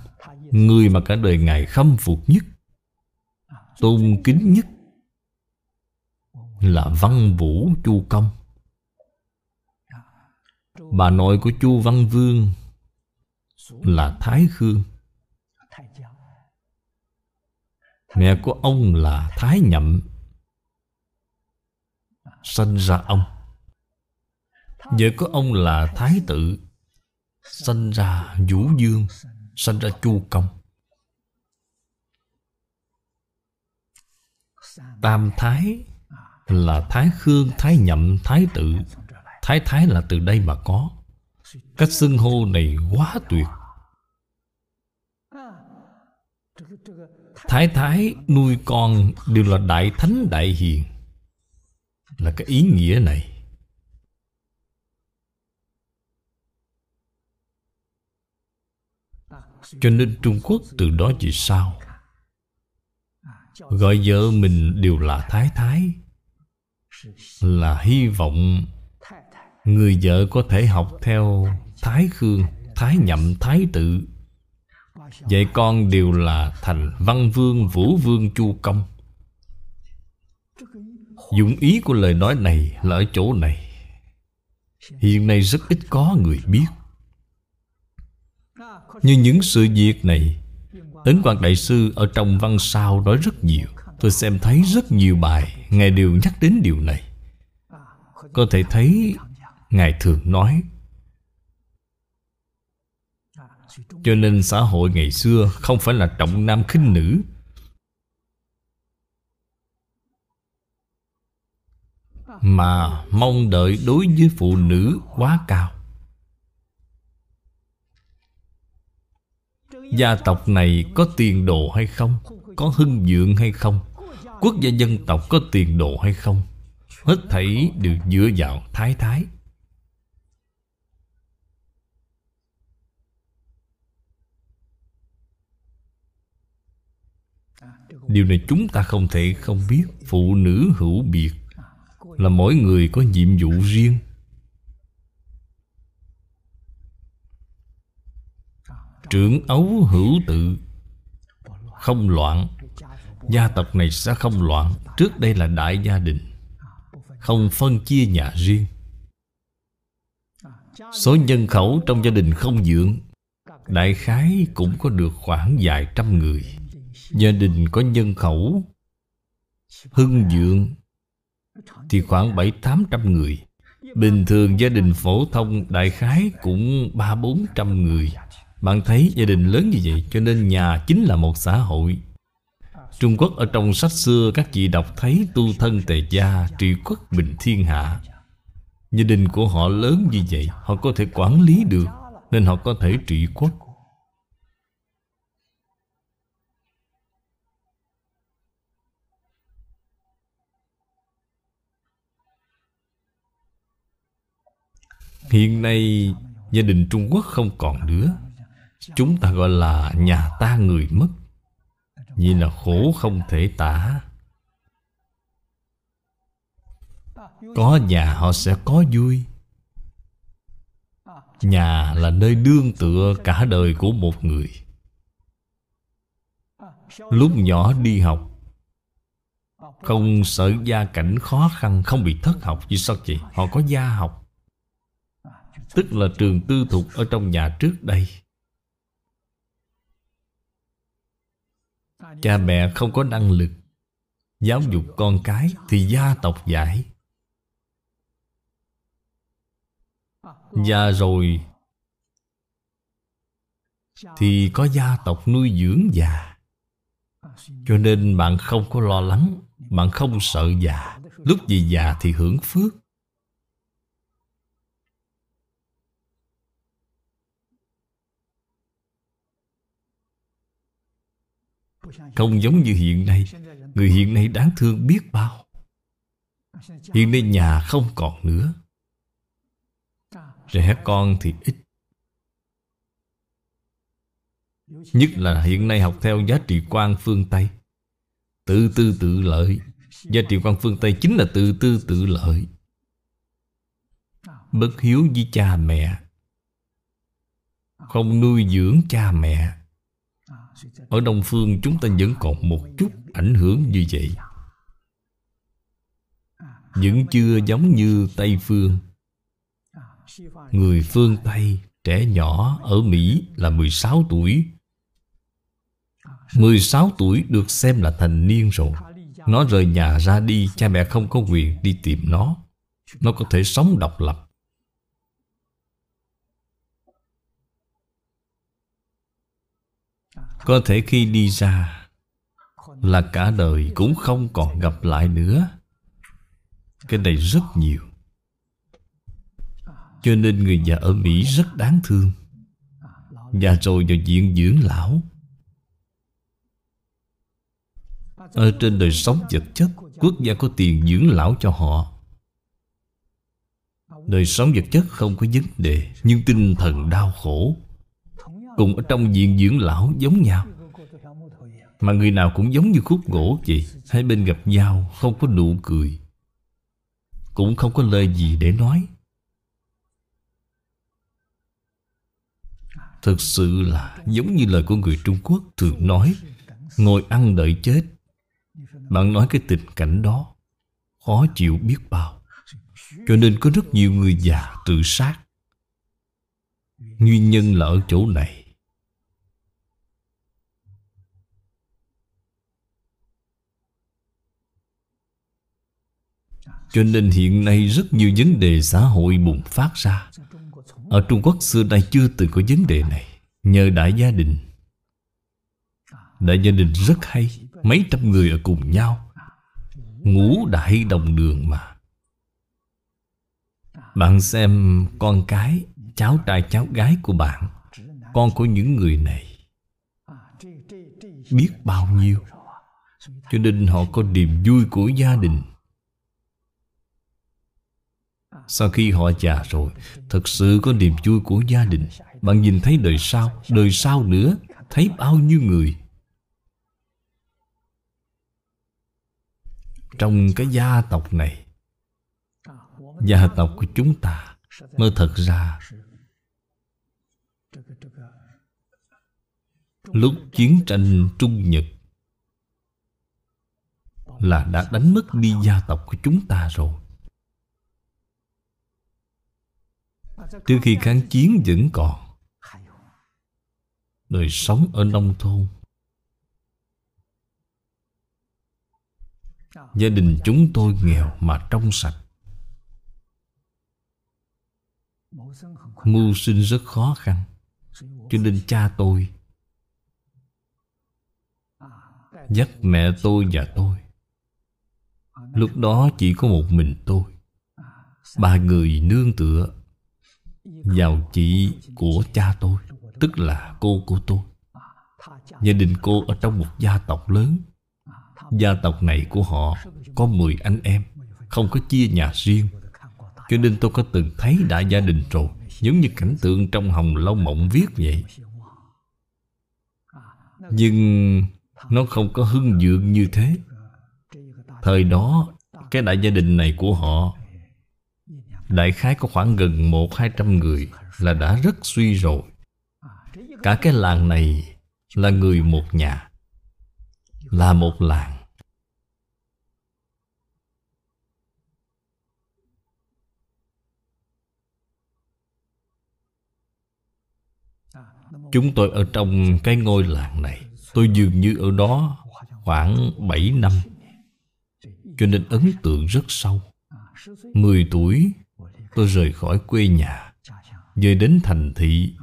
người mà cả đời ngài khâm phục nhất, tôn kính nhất là văn vũ chu công. Bà nội của Chu Văn Vương Là Thái Khương. Mẹ của ông là Thái Nhậm. Sinh ra ông. Vợ của ông là Thái Tự Sinh ra Vũ Dương. Sinh ra Chu Công. Tam Thái là Thái Khương, Thái Nhậm, Thái Tự. Thái Thái là từ đây mà có. Cách xưng hô này quá tuyệt. Thái Thái nuôi con đều là Đại Thánh Đại Hiền. Là cái ý nghĩa này. Cho nên Trung Quốc từ đó về sau Gọi vợ mình đều là Thái Thái. Là hy vọng Người vợ có thể học theo Thái Khương, Thái Nhậm, Thái Tự. Vậy con đều là thành Văn Vương, Vũ Vương, Chu Công. Dụng ý của lời nói này là ở chỗ này. Hiện nay rất ít có người biết. Như những sự việc này Ấn Quang Đại Sư ở trong văn sao nói rất nhiều. Tôi xem thấy rất nhiều bài, Ngài đều nhắc đến điều này. Có thể thấy, Ngài thường nói, Cho nên xã hội ngày xưa Không phải là trọng nam khinh nữ. Mà mong đợi đối với phụ nữ quá cao. Gia tộc này có tiền đồ hay không? Có hưng dưỡng hay không? Quốc gia dân tộc có tiền đồ hay không? Hết thảy đều dựa vào thái thái. Điều này chúng ta không thể không biết. Phụ nữ hữu biệt Là mỗi người có nhiệm vụ riêng. Trưởng ấu hữu tự không loạn. Gia tộc này sẽ không loạn. Trước đây là đại gia đình. Không phân chia nhà riêng. Số nhân khẩu trong gia đình không dưỡng. Đại khái cũng có được khoảng vài trăm người. Gia đình có nhân khẩu Hưng dưỡng Thì khoảng bảy tám trăm người. Bình thường gia đình phổ thông đại khái cũng ba bốn trăm người. Bạn thấy gia đình lớn như vậy Cho nên nhà chính là một xã hội. Trung Quốc ở trong sách xưa, Các vị đọc thấy tu thân tề gia, Trị quốc bình thiên hạ. Gia đình của họ lớn như vậy, Họ có thể quản lý được, Nên họ có thể trị quốc. Hiện nay, gia đình Trung Quốc không còn nữa. Chúng ta gọi là nhà ta người mất. Vì là khổ không thể tả. Có nhà họ sẽ có vui. Nhà là nơi đương tựa cả đời của một người. Lúc nhỏ đi học, Không sợ gia cảnh khó khăn, Không bị thất học Vì sao vậy? Họ có gia học. Tức là trường tư thục ở trong nhà trước đây. Cha mẹ không có năng lực Giáo dục con cái Thì gia tộc dạy già rồi Thì có gia tộc nuôi dưỡng già. Cho nên bạn không có lo lắng, Bạn không sợ già. Lúc gì già thì hưởng phước. Không giống như hiện nay. Người hiện nay đáng thương biết bao. Hiện nay nhà không còn nữa. Trẻ con thì ít. Nhất là hiện nay học theo giá trị quan phương Tây. Tự tư tự lợi. Giá trị quan phương Tây chính là tự tư tự lợi. Bất hiếu với cha mẹ. Không nuôi dưỡng cha mẹ ở Đông Phương chúng ta vẫn còn một chút ảnh hưởng như vậy. Vẫn chưa giống như Tây Phương. Người phương Tây Trẻ nhỏ ở Mỹ là 16 tuổi. 16 tuổi được xem là thành niên rồi. Nó rời nhà ra đi, Cha mẹ không có quyền đi tìm nó. Nó có thể sống độc lập. Có thể khi đi ra Là cả đời cũng không còn gặp lại nữa. Cái này rất nhiều. Cho nên người già ở Mỹ rất đáng thương. Và rồi vào viện dưỡng lão. Ở trên đời sống vật chất, Quốc gia có tiền dưỡng lão cho họ. Đời sống vật chất không có vấn đề, Nhưng tinh thần đau khổ. Cùng ở trong viện dưỡng lão giống nhau. Mà người nào cũng giống như khúc gỗ vậy Hai bên gặp nhau không có nụ cười, Cũng không có lời gì để nói. Thực sự là giống như lời của người Trung Quốc thường nói, Ngồi ăn đợi chết. Bạn nói cái tình cảnh đó, Khó chịu biết bao. Cho nên có rất nhiều người già tự sát. Nguyên nhân là ở chỗ này Cho nên hiện nay rất nhiều vấn đề xã hội bùng phát ra. Ở Trung Quốc xưa nay chưa từng có vấn đề này. Nhờ đại gia đình. Đại gia đình rất hay. Mấy trăm người ở cùng nhau. Ngủ đại đồng đường mà. Bạn xem con cái, Cháu trai, cháu gái của bạn. Con của những người này Biết bao nhiêu. Cho nên họ có niềm vui của gia đình sau khi họ già rồi Thật sự có niềm vui của gia đình. Bạn nhìn thấy đời sau Đời sau nữa, Thấy bao nhiêu người. Trong cái gia tộc này, Gia tộc của chúng ta, Mới thật ra, Lúc chiến tranh Trung Nhật, Là đã đánh mất đi gia tộc của chúng ta rồi. Từ khi kháng chiến vẫn còn, Đời sống ở nông thôn, Gia đình chúng tôi nghèo mà trong sạch. Mưu sinh rất khó khăn, Cho nên cha tôi Dắt mẹ tôi và tôi. Lúc đó chỉ có một mình tôi, Ba người nương tựa vào chị của cha tôi, Tức là cô của tôi. Gia đình cô ở trong một gia tộc lớn. Gia tộc này của họ Có 10 anh em, Không có chia nhà riêng. Cho nên tôi có từng thấy đại gia đình rồi, Giống như cảnh tượng trong Hồng Lâu Mộng viết vậy. Nhưng Nó không có hưng dượng như thế. Thời đó, Cái đại gia đình này của họ Đại khái có khoảng gần một hai trăm người Là đã rất suy rồi. Cả cái làng này Là người một nhà, Là một làng. Chúng tôi ở trong cái ngôi làng này, Tôi dường như ở đó khoảng 7 năm. Cho nên ấn tượng rất sâu. 10 tuổi Tôi rời khỏi quê nhà Về đến thành thị.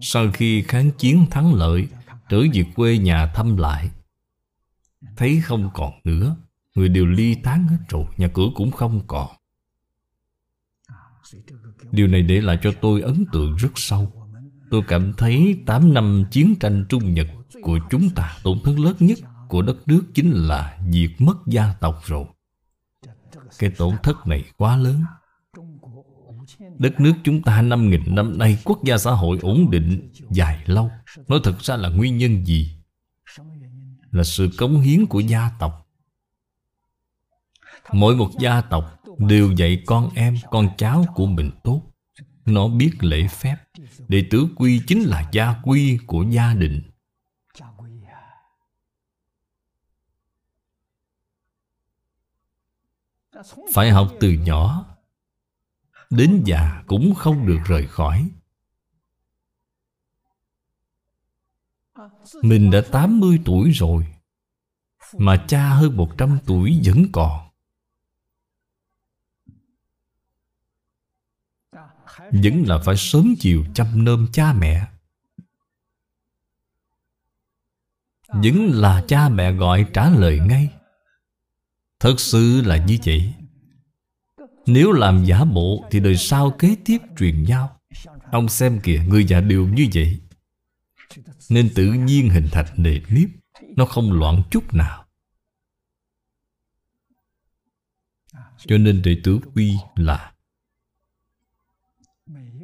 Sau khi kháng chiến thắng lợi, Trở về quê nhà thăm lại. Thấy không còn nữa, Người đều ly tán hết rồi, Nhà cửa cũng không còn. Điều này để lại cho tôi ấn tượng rất sâu. Tôi cảm thấy 8 năm chiến tranh Trung Nhật của chúng ta tổn thất lớn nhất của đất nước chính là diệt mất gia tộc rồi. Cái tổn thất này quá lớn. Đất nước chúng ta năm nghìn năm nay quốc gia xã hội ổn định dài lâu. Nói thật ra là nguyên nhân gì? Là sự cống hiến của gia tộc. Mỗi một gia tộc đều dạy con em, con cháu của mình tốt. Nó biết lễ phép. Đệ tử quy chính là gia quy của gia đình. Phải học từ nhỏ. Đến già cũng không được rời khỏi. Mình đã 80 tuổi rồi, Mà cha hơn 100 tuổi vẫn còn. Vẫn là phải sớm chiều chăm nom cha mẹ. Vẫn là cha mẹ gọi trả lời ngay. Thật sự là như vậy. Nếu làm giả bộ Thì đời sau kế tiếp truyền nhau. Ông xem kìa, Người già đều như vậy. Nên tự nhiên hình thành nề nếp, Nó không loạn chút nào. Cho nên đệ tử quy là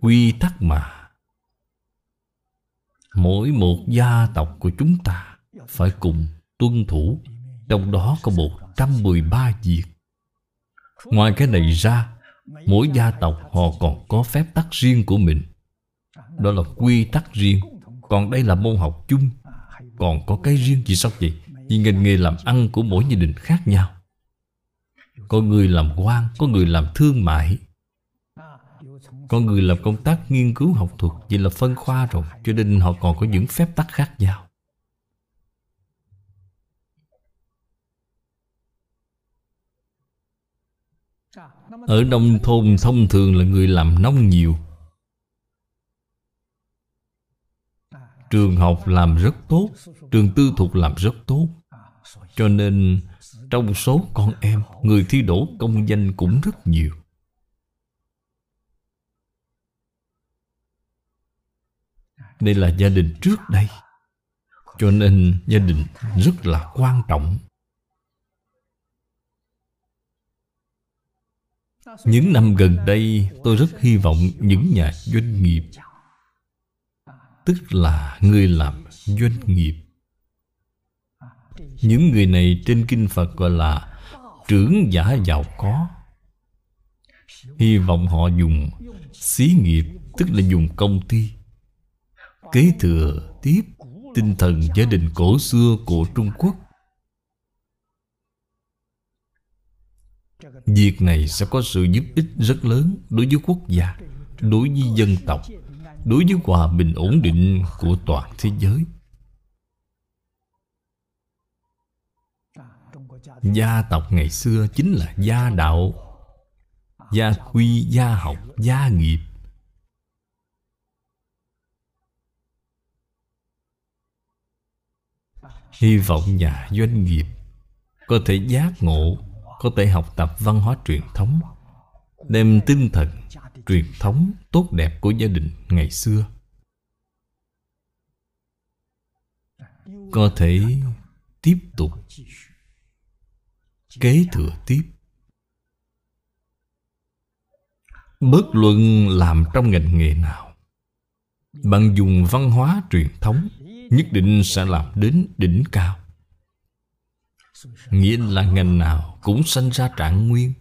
Quy tắc mà. Mỗi một gia tộc của chúng ta Phải cùng tuân thủ. Trong đó có 113 việc. Ngoài cái này ra, Mỗi gia tộc họ còn có phép tắc riêng của mình. Đó là quy tắc riêng. Còn đây là môn học chung. Còn có cái riêng gì sao vậy? Vì ngành nghề làm ăn của mỗi gia đình khác nhau. Có người làm quan, Có người làm thương mại. Có người làm công tác nghiên cứu học thuật, Vậy là phân khoa rồi. Cho nên họ còn có những phép tắc khác nhau. Ở nông thôn thông thường là người làm nông nhiều. Trường học làm rất tốt, Trường tư thục làm rất tốt. Cho nên trong số con em, Người thi đỗ công danh cũng rất nhiều. Đây là gia đình trước đây. Cho nên gia đình rất là quan trọng. Những năm gần đây, tôi rất hy vọng những nhà doanh nghiệp, Tức là người làm doanh nghiệp. Những người này trên Kinh Phật gọi là Trưởng giả giàu có. Hy vọng họ dùng xí nghiệp, Tức là dùng công ty, Kế thừa tiếp tinh thần gia đình cổ xưa của Trung Quốc. Việc này sẽ có sự giúp ích rất lớn đối với quốc gia, đối với dân tộc, đối với hòa bình ổn định của toàn thế giới. Gia tộc ngày xưa chính là gia đạo, gia quy, gia học, gia nghiệp. Hy vọng nhà doanh nghiệp có thể giác ngộ có thể học tập văn hóa truyền thống, đem tinh thần truyền thống tốt đẹp của gia đình ngày xưa. Có thể tiếp tục kế thừa tiếp. Bất luận làm trong ngành nghề nào bạn dùng văn hóa truyền thống, nhất định sẽ làm đến đỉnh cao. Nghĩa là ngành nào cũng sanh ra trạng nguyên.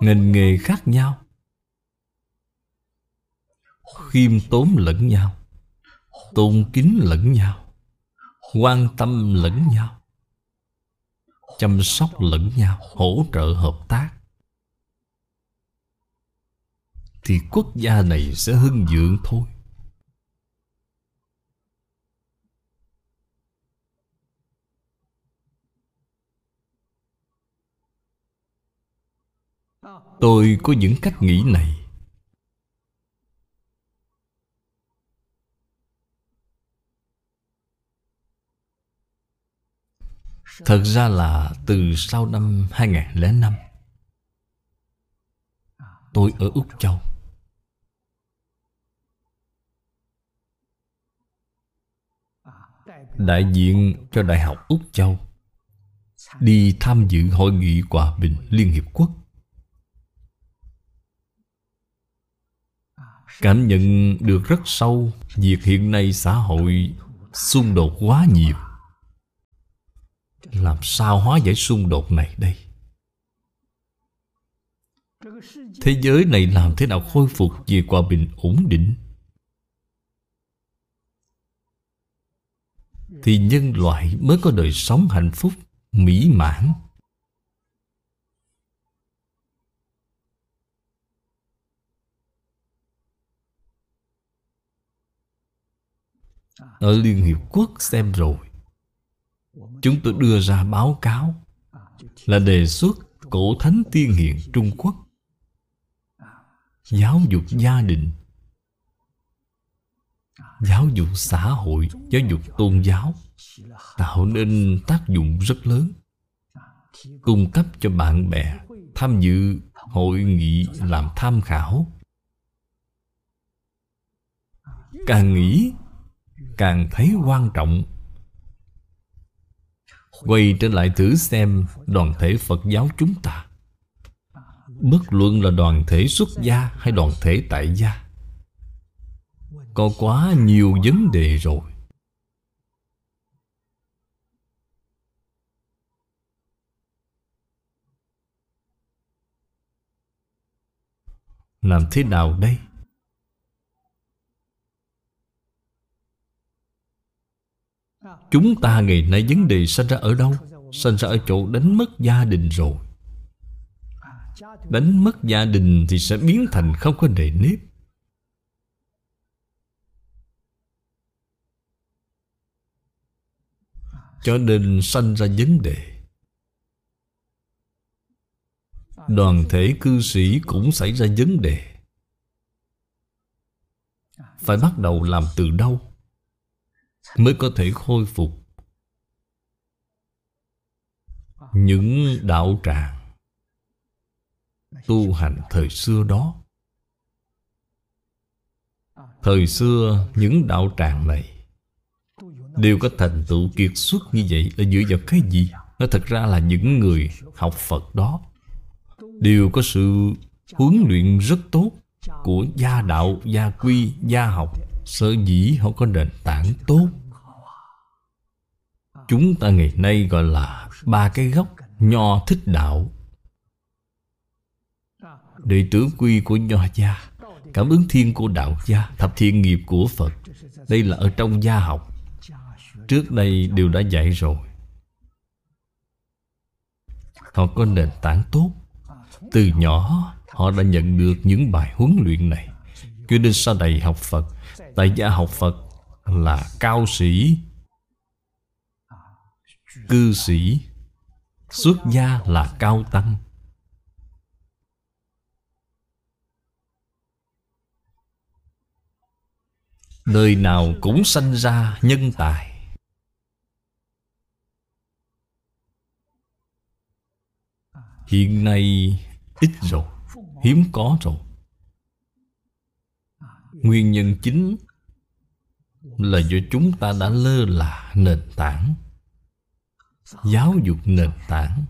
Ngành nghề khác nhau. Khiêm tốn lẫn nhau. Tôn kính lẫn nhau. Quan tâm lẫn nhau. Chăm sóc lẫn nhau. Hỗ trợ hợp tác. Thì quốc gia này sẽ hưng vượng thôi. Tôi có những cách nghĩ này. Thật ra là từ sau năm 2005 Tôi ở Úc Châu. Đại diện cho Đại học Úc Châu, đi tham dự hội nghị hòa bình Liên Hiệp Quốc. Cảm nhận được rất sâu việc hiện nay xã hội xung đột quá nhiều. Làm sao hóa giải xung đột này đây? Thế giới này làm thế nào khôi phục về hòa bình ổn định? Thì nhân loại mới có đời sống hạnh phúc, Mỹ mãn. Ở Liên Hiệp Quốc xem rồi, Chúng tôi đưa ra báo cáo Là đề xuất cổ thánh tiên hiền Trung Quốc, Giáo dục gia đình. Giáo dục xã hội, Giáo dục tôn giáo, Tạo nên tác dụng rất lớn, Cung cấp cho bạn bè Tham dự hội nghị làm tham khảo. Càng nghĩ, Càng thấy quan trọng. Quay trở lại thử xem đoàn thể Phật giáo chúng ta, Bất luận là đoàn thể xuất gia hay đoàn thể tại gia có quá nhiều vấn đề rồi Làm thế nào đây? Chúng ta ngày nay vấn đề sanh ra ở đâu? Sanh ra ở chỗ đánh mất gia đình rồi Đánh mất gia đình thì sẽ biến thành không có nề nếp Cho nên sanh ra vấn đề. Đoàn thể cư sĩ cũng xảy ra vấn đề. Phải bắt đầu làm từ đâu Mới có thể khôi phục Những đạo tràng tu hành thời xưa đó? Thời xưa những đạo tràng này đều có thành tựu kiệt xuất như vậy là dựa vào cái gì? Nó thật ra là những người học phật đó. Đều có sự huấn luyện rất tốt của gia đạo, gia quy, gia học. Sở dĩ họ có nền tảng tốt. Chúng ta ngày nay gọi là ba cái gốc nho thích đạo. Đệ tử quy của Nho gia, Cảm ứng thiên của Đạo gia, Thập thiện nghiệp của Phật. Đây là ở trong gia học. Trước đây đều đã dạy rồi. Họ có nền tảng tốt. Từ nhỏ, họ đã nhận được những bài huấn luyện này. Cho nên sau này học Phật, Tại gia học Phật là cao sĩ, Cư sĩ, Xuất gia là cao tăng. Nơi nào cũng sanh ra nhân tài. Hiện nay ít rồi, Hiếm có rồi. Nguyên nhân chính Là do chúng ta đã lơ là nền tảng, Giáo dục nền tảng.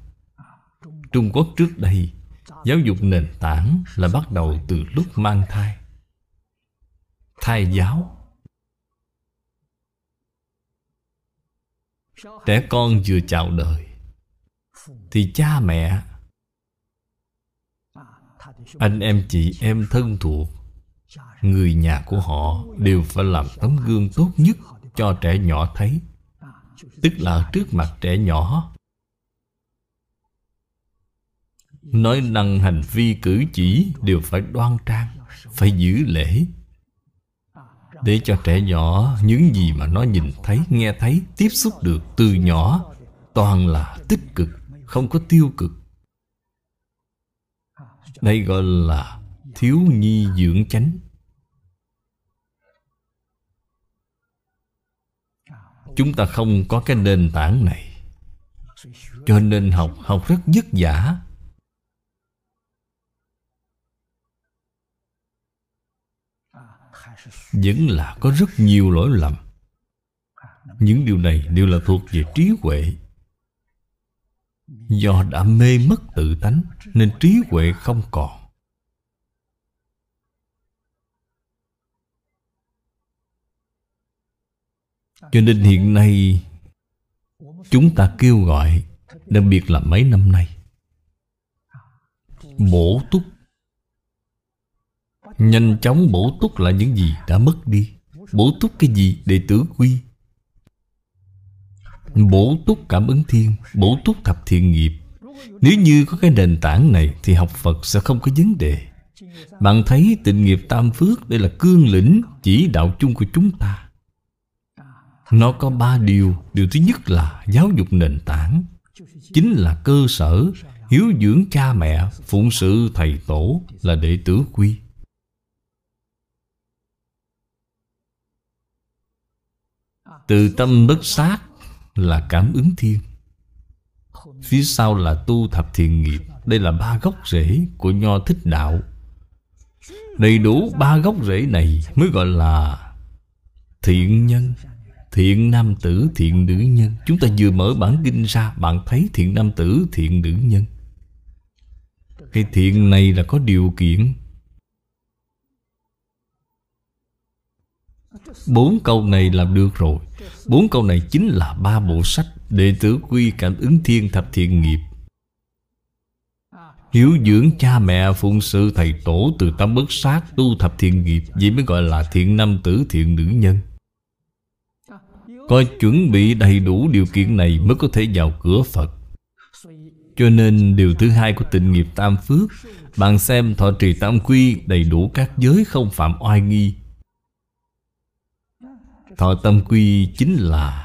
Trung Quốc trước đây, Giáo dục nền tảng là bắt đầu từ lúc mang thai. Thai giáo. Trẻ con vừa chào đời, Thì cha mẹ anh em chị em thân thuộc. Người nhà của họ Đều phải làm tấm gương tốt nhất Cho trẻ nhỏ thấy Tức là trước mặt trẻ nhỏ. Nói năng hành vi cử chỉ Đều phải đoan trang Phải giữ lễ. Để cho trẻ nhỏ những gì mà nó nhìn thấy, nghe thấy, tiếp xúc được từ nhỏ Toàn là tích cực, không có tiêu cực. Đây gọi là thiếu nhi dưỡng chánh. Chúng ta không có cái nền tảng này Cho nên học, học rất vất vả. vẫn là có rất nhiều lỗi lầm. Những điều này đều là thuộc về trí huệ do đã mê mất tự tánh, nên trí huệ không còn. Cho nên hiện nay, chúng ta kêu gọi đặc biệt là mấy năm nay, bổ túc. Nhanh chóng bổ túc là những gì đã mất đi. Bổ túc cái gì để tử quy? Bổ túc cảm ứng thiên, Bổ túc thập thiện nghiệp. Nếu như có cái nền tảng này Thì học Phật sẽ không có vấn đề. Bạn thấy tịnh nghiệp tam phước Đây là cương lĩnh chỉ đạo chung của chúng ta. Nó có ba điều. Điều thứ nhất là giáo dục nền tảng. Chính là cơ sở Hiếu dưỡng cha mẹ, Phụng sự thầy tổ Là đệ tử quy. Từ tâm bất sát là cảm ứng thiên. Phía sau là tu thập thiện nghiệp. Đây là ba gốc rễ của nho thích đạo. Đầy đủ ba gốc rễ này mới gọi là thiện nhân Thiện nam tử, thiện nữ nhân. Chúng ta vừa mở bản kinh ra Bạn thấy thiện nam tử, thiện nữ nhân. Cái thiện này là có điều kiện Bốn câu này làm được rồi. Bốn câu này chính là ba bộ sách Đệ tử quy cảm ứng thiên thập thiện nghiệp. Hiếu dưỡng cha mẹ phụng sự thầy tổ Từ tâm bất sát tu thập thiện nghiệp, Vậy mới gọi là thiện nam tử, thiện nữ nhân. Có chuẩn bị đầy đủ điều kiện này Mới có thể vào cửa Phật. Cho nên điều thứ hai của tịnh nghiệp tam phước, Bạn xem thọ trì tam quy Đầy đủ các giới không phạm oai nghi. Thọ tâm quy chính là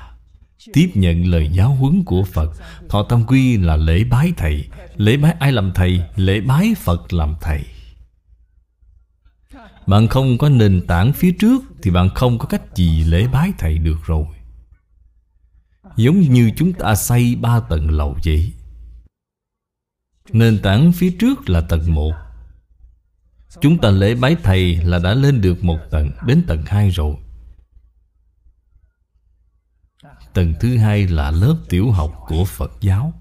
Tiếp nhận lời giáo huấn của Phật. Thọ tâm quy là lễ bái thầy. Lễ bái ai làm thầy? Lễ bái Phật làm thầy. Bạn không có nền tảng phía trước Thì bạn không có cách gì lễ bái thầy được rồi. Giống như chúng ta xây ba tầng lầu vậy. Nền tảng phía trước là tầng 1 Chúng ta lễ bái thầy là đã lên được một tầng, Đến tầng 2 rồi. Tầng thứ hai là lớp tiểu học của Phật giáo.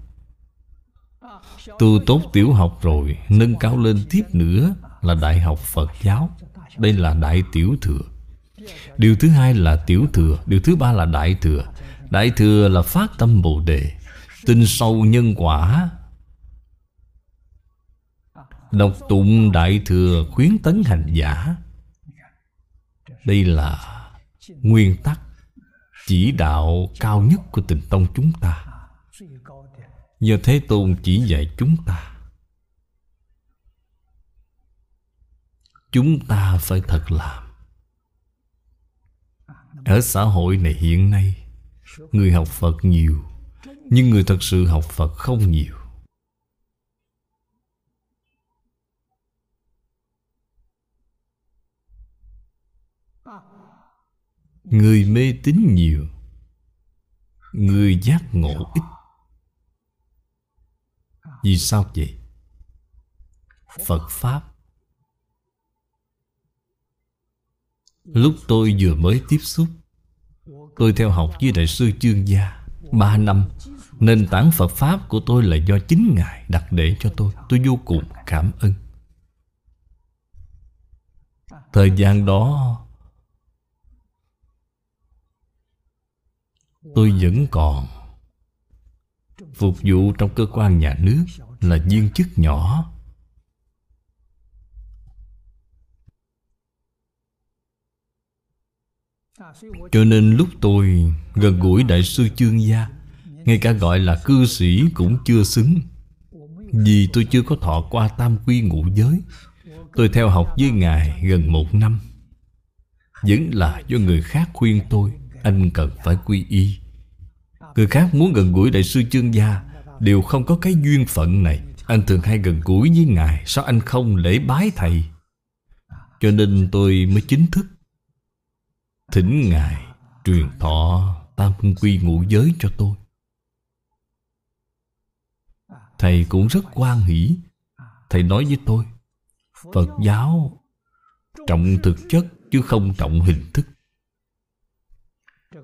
Tu tốt tiểu học rồi, Nâng cao lên tiếp nữa Là đại học Phật giáo. Đây là đại tiểu thừa. Điều thứ hai là tiểu thừa, Điều thứ ba là đại thừa. Đại thừa là phát tâm Bồ Đề Tin sâu nhân quả. Đọc tụng đại thừa khuyến tấn hành giả. Đây là nguyên tắc chỉ đạo cao nhất của tình tông chúng ta. Do thế tôn chỉ dạy chúng ta. Chúng ta phải thật làm. Ở xã hội này hiện nay, người học phật nhiều, nhưng người thật sự học phật không nhiều. Người mê tín nhiều, Người giác ngộ ít. Vì sao vậy? Phật Pháp. Lúc tôi vừa mới tiếp xúc, Tôi theo học với Đại sư Chương Gia Ba năm. Nền tảng Phật Pháp của tôi là do chính Ngài đặt để cho tôi. Tôi vô cùng cảm ơn. Thời gian đó Tôi vẫn còn. Phục vụ trong cơ quan nhà nước Là viên chức nhỏ. Cho nên lúc tôi gần gũi Đại sư Chương Gia, Ngay cả gọi là cư sĩ cũng chưa xứng. Vì tôi chưa có thọ qua tam quy ngũ giới, Tôi theo học với Ngài gần một năm. Vẫn là do người khác khuyên tôi. Anh cần phải quy y. Người khác muốn gần gũi đại sư chương gia, Đều không có cái duyên phận này. Anh thường hay gần gũi với Ngài, Sao anh không lễ bái Thầy? Cho nên tôi mới chính thức Thỉnh Ngài Truyền thọ tam quy ngũ giới cho tôi. Thầy cũng rất quan hỷ. Thầy nói với tôi, Phật giáo Trọng thực chất chứ không trọng hình thức.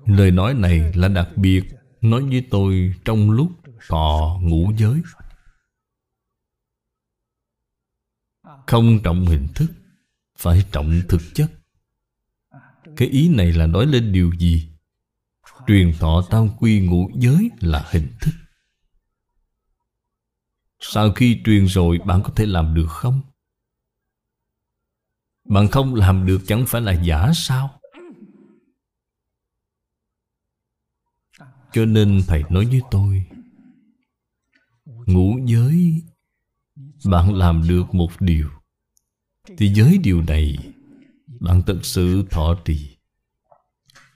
Lời nói này là đặc biệt, Nói với tôi trong lúc thọ ngũ giới Không trọng hình thức, Phải trọng thực chất Cái ý này là nói lên điều gì? Truyền thọ tam quy ngũ giới là hình thức Sau khi truyền rồi, bạn có thể làm được không? Bạn không làm được chẳng phải là giả sao? Cho nên Thầy nói với tôi, Ngũ giới, Bạn làm được một điều. Thì giới điều này, Bạn thật sự thọ trì.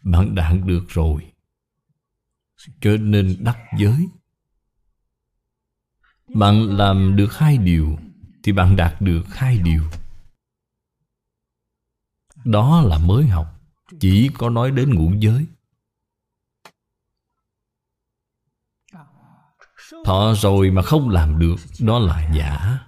Bạn đạt được rồi. Cho nên đắc giới. Bạn làm được hai điều, Thì bạn đạt được hai điều. Đó là mới học. Chỉ có nói đến ngũ giới. Thọ rồi mà không làm được, Đó là giả.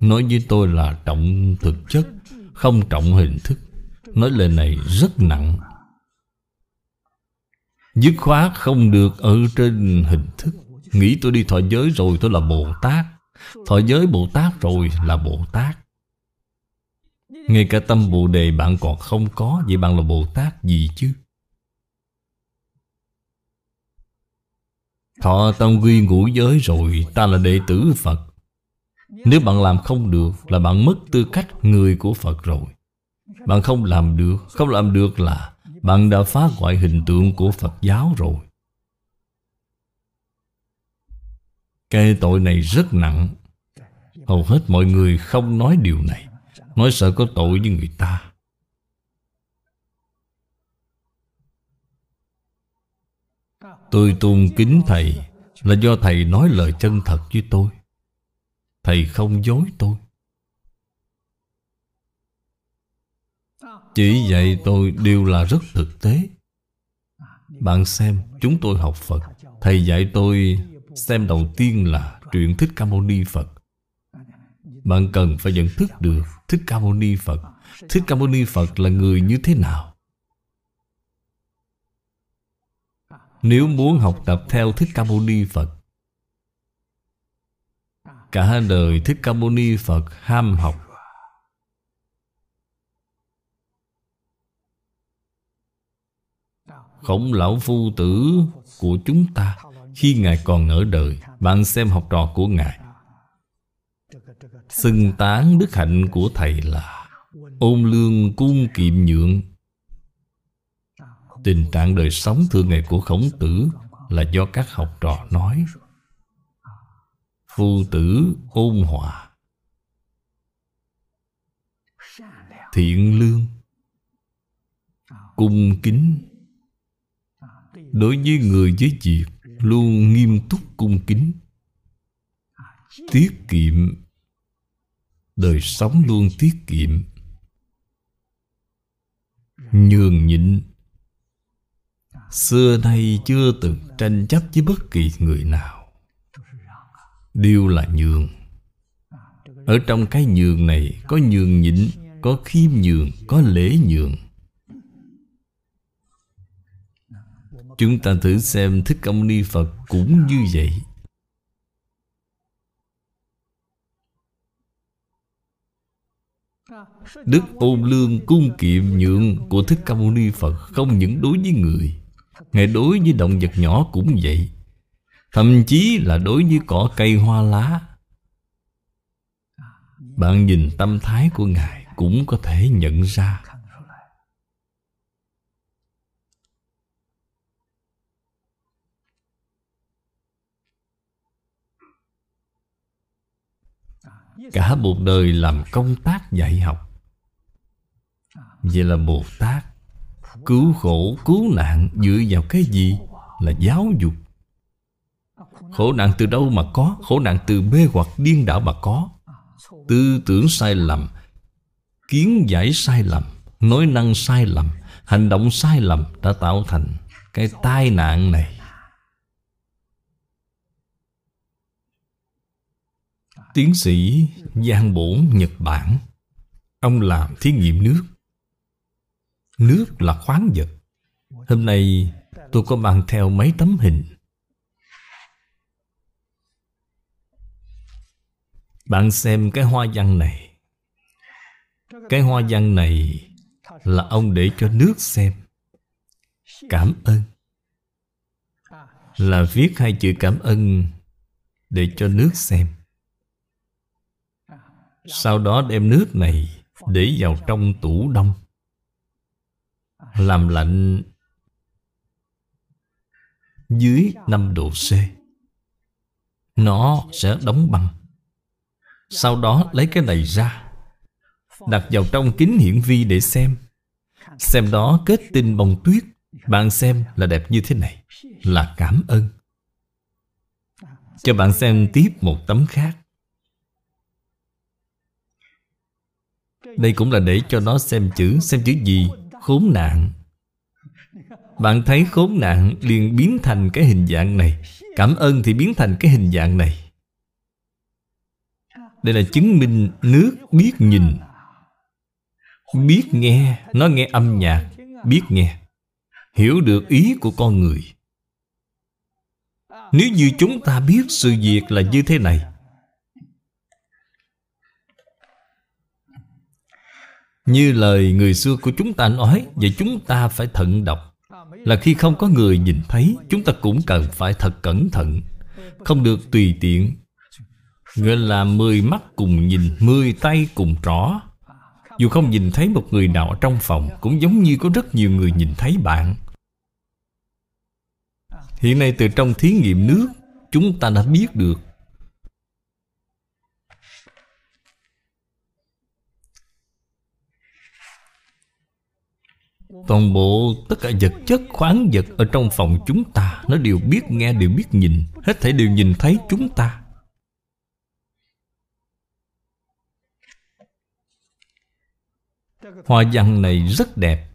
Nói với tôi là trọng thực chất, Không trọng hình thức. Nói lời này rất nặng. Dứt khoát không được ở trên hình thức. Nghĩ tôi đi thọ giới rồi tôi là Bồ Tát. Thọ giới Bồ Tát rồi là Bồ Tát. Ngay cả tâm Bồ Đề bạn còn không có, Vậy bạn là Bồ Tát gì chứ? Thọ tâm quy ngũ giới rồi, Ta là đệ tử Phật. Nếu bạn làm không được Là bạn mất tư cách người của Phật rồi. Bạn không làm được, Không làm được là Bạn đã phá hoại hình tượng của Phật giáo rồi. Cái tội này rất nặng. Hầu hết mọi người không nói điều này. Nói sợ có tội với người ta. Tôi tôn kính Thầy Là do Thầy nói lời chân thật với tôi. Thầy không dối tôi. Chỉ dạy tôi đều là rất thực tế. Bạn xem, chúng tôi học Phật. Thầy dạy tôi xem đầu tiên là truyện Thích Ca Mâu Ni Phật. Bạn cần phải nhận thức được Thích Ca Mâu Ni Phật. Thích Ca Mâu Ni Phật là người như thế nào? Nếu muốn học tập theo Thích Ca Mâu Ni Phật, Cả đời Thích Ca Mâu Ni Phật ham học. Khổng lão phu tử của chúng ta, Khi Ngài còn ở đời, Bạn xem học trò của Ngài. Xưng tán đức hạnh của Thầy là Ôn lương cung kiệm nhượng. Tình trạng đời sống thường ngày của khổng tử Là do các học trò nói. Phu tử ôn hòa. Thiện lương. Cung kính. Đối với người với việc, Luôn nghiêm túc cung kính. Tiết kiệm. Đời sống luôn tiết kiệm. Nhường nhịn. Xưa nay chưa từng tranh chấp với bất kỳ người nào. Đều là nhường. Ở trong cái nhường này Có nhường nhịn, Có khiêm nhường, Có lễ nhường. Chúng ta thử xem Thích Công Ni Phật cũng như vậy. Đức ôn lương cung kiệm nhượng của Thích Ca Mâu Ni Phật Không những đối với người Ngài đối với động vật nhỏ cũng vậy. Thậm chí là đối với cỏ cây hoa lá. Bạn nhìn tâm thái của Ngài Cũng có thể nhận ra. Cả một đời làm công tác dạy học. Vậy là Bồ Tát Cứu khổ, cứu nạn dựa vào cái gì? Là giáo dục. Khổ nạn từ đâu mà có? Khổ nạn từ mê hoặc điên đảo mà có. Tư tưởng sai lầm Kiến giải sai lầm Nói năng sai lầm Hành động sai lầm đã tạo thành Cái tai nạn này. Tiến sĩ Giang Bổn Nhật Bản. Ông làm thí nghiệm nước. Nước là khoáng vật. Hôm nay tôi có mang theo mấy tấm hình. Bạn xem cái hoa văn này. Cái hoa văn này Là ông để cho nước xem. Cảm ơn. Là viết hai chữ cảm ơn Để cho nước xem. Sau đó đem nước này Để vào trong tủ đông. Làm lạnh Dưới 5 độ C. Nó sẽ đóng băng. Sau đó lấy cái này ra, Đặt vào trong kính hiển vi để xem. Xem đó kết tinh bông tuyết. Bạn xem là đẹp như thế này, Là cảm ơn. Cho bạn xem tiếp một tấm khác. Đây cũng là để cho nó xem chữ Xem chữ gì? Khốn nạn. Bạn thấy khốn nạn liền biến thành cái hình dạng này. Cảm ơn thì biến thành cái hình dạng này. Đây là chứng minh nước biết nhìn. Biết nghe, Nó nghe âm nhạc, Biết nghe. Hiểu được ý của con người. Nếu như chúng ta biết sự việc là như thế này Như lời người xưa của chúng ta nói, Vậy chúng ta phải thận đọc. Là khi không có người nhìn thấy, Chúng ta cũng cần phải thật cẩn thận. Không được tùy tiện. Gọi là mười mắt cùng nhìn, Mười tay cùng trỏ. Dù không nhìn thấy một người nào trong phòng, Cũng giống như có rất nhiều người nhìn thấy bạn. Hiện nay từ trong thí nghiệm nước, Chúng ta đã biết được Toàn bộ tất cả vật chất, khoáng vật Ở trong phòng chúng ta, Nó đều biết nghe, đều biết nhìn. Hết thể đều nhìn thấy chúng ta. Hoa văn này rất đẹp.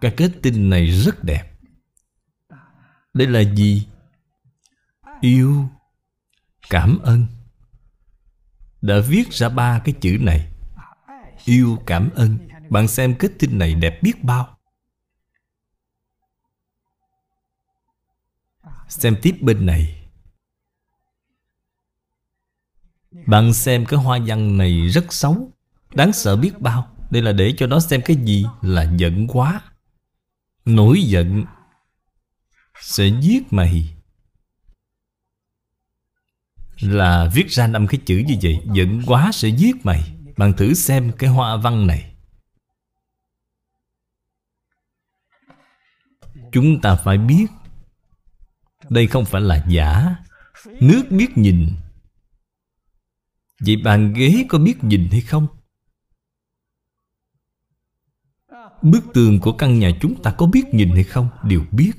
Cái kết tinh này rất đẹp. Đây là gì? Yêu. Cảm ơn. Đã viết ra ba cái chữ này. Yêu, cảm ơn bạn xem kết tinh này đẹp biết bao. Xem tiếp bên này. Bạn xem cái hoa văn này rất xấu. Đáng sợ biết bao. Đây là để cho nó xem cái gì Là giận quá. Nổi giận. Sẽ giết mày. Là viết ra năm cái chữ như vậy, Giận quá sẽ giết mày. Bạn thử xem cái hoa văn này. Chúng ta phải biết. Đây không phải là giả. Nước biết nhìn. Vậy bàn ghế có biết nhìn hay không? Bức tường của căn nhà chúng ta có biết nhìn hay không? Đều biết.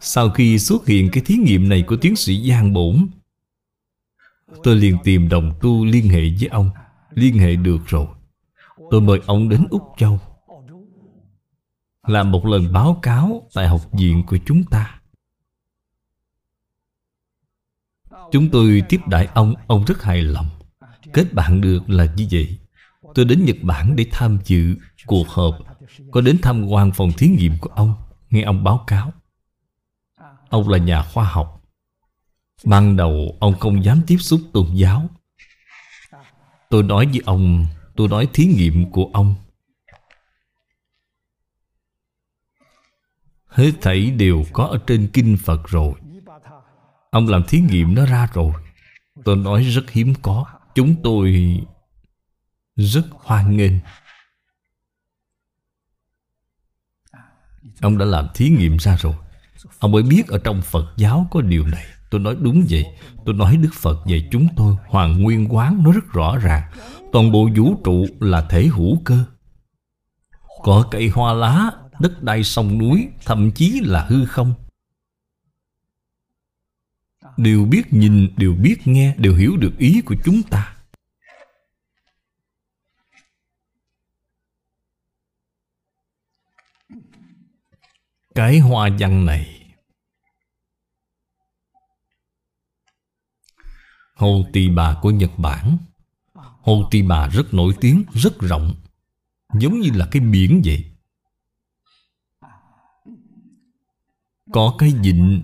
Sau khi xuất hiện cái thí nghiệm này của tiến sĩ Giang Bổn, Tôi liền tìm đồng tu liên hệ với ông. Liên hệ được rồi. Tôi mời ông đến Úc Châu. Làm một lần báo cáo Tại học viện của chúng ta. Chúng tôi tiếp đại ông Ông rất hài lòng. Kết bạn được là như vậy. Tôi đến Nhật Bản để tham dự cuộc họp, Có đến tham quan phòng thí nghiệm của ông, Nghe ông báo cáo. Ông là nhà khoa học. Ban đầu, ông không dám tiếp xúc tôn giáo. Tôi nói với ông, Tôi nói thí nghiệm của ông. Hết thảy đều có ở trên kinh Phật rồi. Ông làm thí nghiệm nó ra rồi. Tôi nói rất hiếm có. Chúng tôi rất hoan nghênh. Ông đã làm thí nghiệm ra rồi. Ông mới biết ở trong Phật giáo có điều này. Tôi nói đúng vậy. Tôi nói Đức Phật về chúng tôi. Hoàng Nguyên Quán nói rất rõ ràng. Toàn bộ vũ trụ là thể hữu cơ. Có cây hoa lá Đất đai sông núi Thậm chí là hư không? Đều biết nhìn Đều biết nghe Đều hiểu được ý của chúng ta. Cái hoa văn này Hồ Tỳ Bà của Nhật Bản. Hồ Tỳ Bà rất nổi tiếng, rất rộng Giống như là cái biển vậy. Có cái dịnh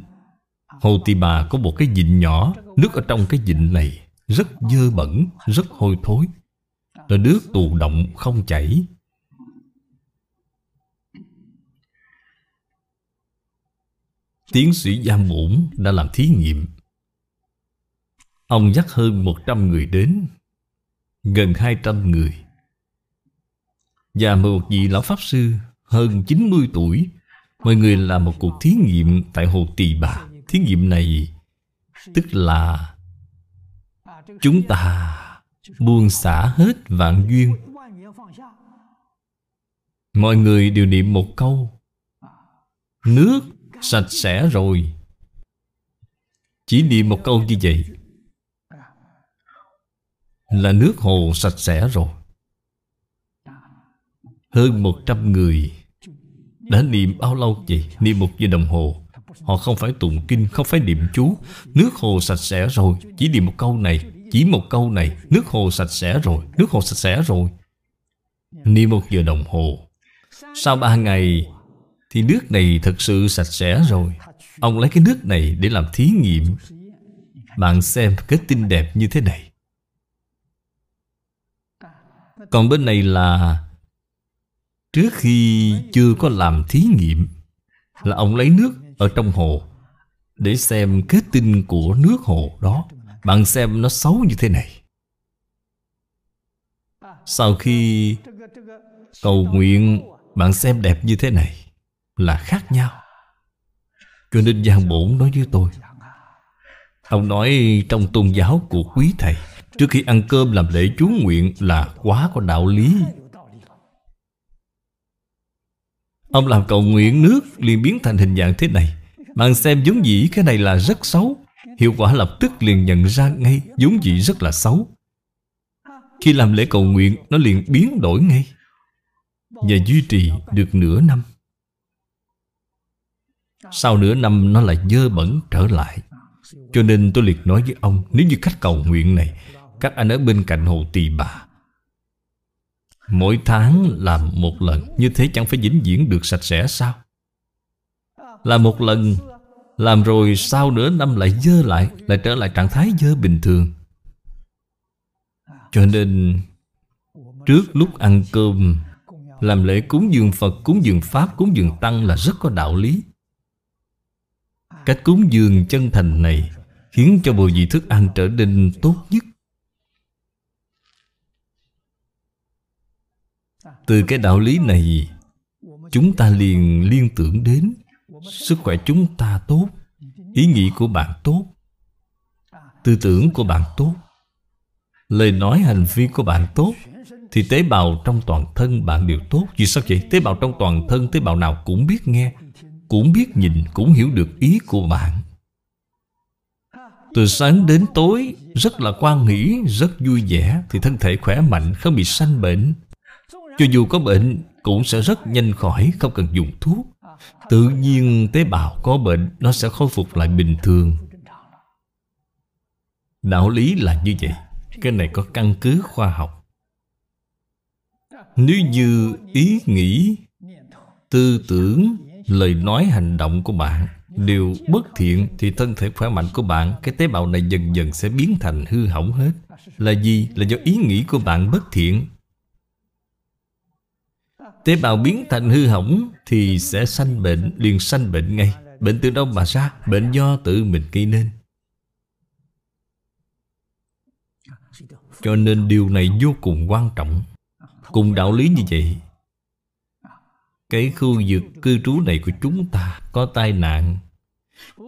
Hồ Tỳ Bà có một cái dịnh nhỏ Nước ở trong cái dịnh này Rất dơ bẩn, rất hôi thối. Là nước tù động không chảy. Tiến sĩ Giam Ổn đã làm thí nghiệm. Ông dắt hơn 100 người đến Gần 200 người. Và một vị lão Pháp Sư hơn 90 tuổi Mọi người làm một cuộc thí nghiệm tại Hồ Tỳ Bà. Thí nghiệm này tức là Chúng ta buông xả hết vạn duyên. Mọi người đều niệm một câu, Nước sạch sẽ rồi. Chỉ niệm một câu như vậy Là nước hồ sạch sẽ rồi. Hơn một trăm người đã niệm bao lâu vậy? Niệm một giờ đồng hồ. Họ không phải tụng kinh, không phải niệm chú. Nước hồ sạch sẽ rồi. Chỉ niệm một câu này Chỉ một câu này. Nước hồ sạch sẽ rồi Nước hồ sạch sẽ rồi. Niệm một giờ đồng hồ. Sau ba ngày Thì nước này thật sự sạch sẽ rồi. Ông lấy cái nước này để làm thí nghiệm. Bạn xem kết tinh đẹp như thế này. Còn bên này là Trước khi chưa có làm thí nghiệm, Là ông lấy nước ở trong hồ Để xem kết tinh của nước hồ đó. Bạn xem nó xấu như thế này. Sau khi cầu nguyện, Bạn xem đẹp như thế này Là khác nhau. Cho nên Giang Bổn nói với tôi, Ông nói trong tôn giáo của quý thầy, Trước khi ăn cơm làm lễ chú nguyện Là quá có đạo lý. Ông làm cầu nguyện nước liền biến thành hình dạng thế này. Bạn xem giống dĩ cái này là rất xấu. Hiệu quả lập tức liền nhận ra ngay giống dĩ rất là xấu. Khi làm lễ cầu nguyện, Nó liền biến đổi ngay Và duy trì được nửa năm. Sau nửa năm, nó lại dơ bẩn trở lại. Cho nên tôi liệt nói với ông, Nếu như cách cầu nguyện này, Các anh ở bên cạnh hồ tỳ bà Mỗi tháng làm một lần. Như thế chẳng phải vĩnh viễn được sạch sẽ sao? Làm một lần. Làm rồi sau nửa năm lại dơ lại Lại trở lại trạng thái dơ bình thường. Cho nên, Trước lúc ăn cơm, Làm lễ cúng dường Phật, Cúng dường Pháp, Cúng dường Tăng là rất có đạo lý. Cách cúng dường chân thành này Khiến cho bộ vị thức ăn trở nên tốt nhất. Từ cái đạo lý này, Chúng ta liền liên tưởng đến Sức khỏe chúng ta tốt, Ý nghĩ của bạn tốt, Tư tưởng của bạn tốt, Lời nói hành vi của bạn tốt, Thì tế bào trong toàn thân bạn đều tốt. Vì sao vậy? Tế bào trong toàn thân, Tế bào nào cũng biết nghe, Cũng biết nhìn, Cũng hiểu được ý của bạn. Từ sáng đến tối, Rất là quan nghĩ, Rất vui vẻ, Thì thân thể khỏe mạnh, Không bị sanh bệnh cho dù có bệnh, Cũng sẽ rất nhanh khỏi, Không cần dùng thuốc. Tự nhiên tế bào có bệnh, Nó sẽ khôi phục lại bình thường. Đạo lý là như vậy. Cái này có căn cứ khoa học. Nếu như ý nghĩ, Tư tưởng, Lời nói, hành động của bạn Đều bất thiện, Thì thân thể khỏe mạnh của bạn, Cái tế bào này dần dần sẽ biến thành hư hỏng hết. Là gì? Là do ý nghĩ của bạn bất thiện. Tế bào biến thành hư hỏng Thì sẽ sanh bệnh, liền sanh bệnh ngay. Bệnh từ đâu mà ra? Bệnh do tự mình gây nên. Cho nên điều này vô cùng quan trọng. Cùng đạo lý như vậy, Cái khu vực cư trú này của chúng ta Có tai nạn.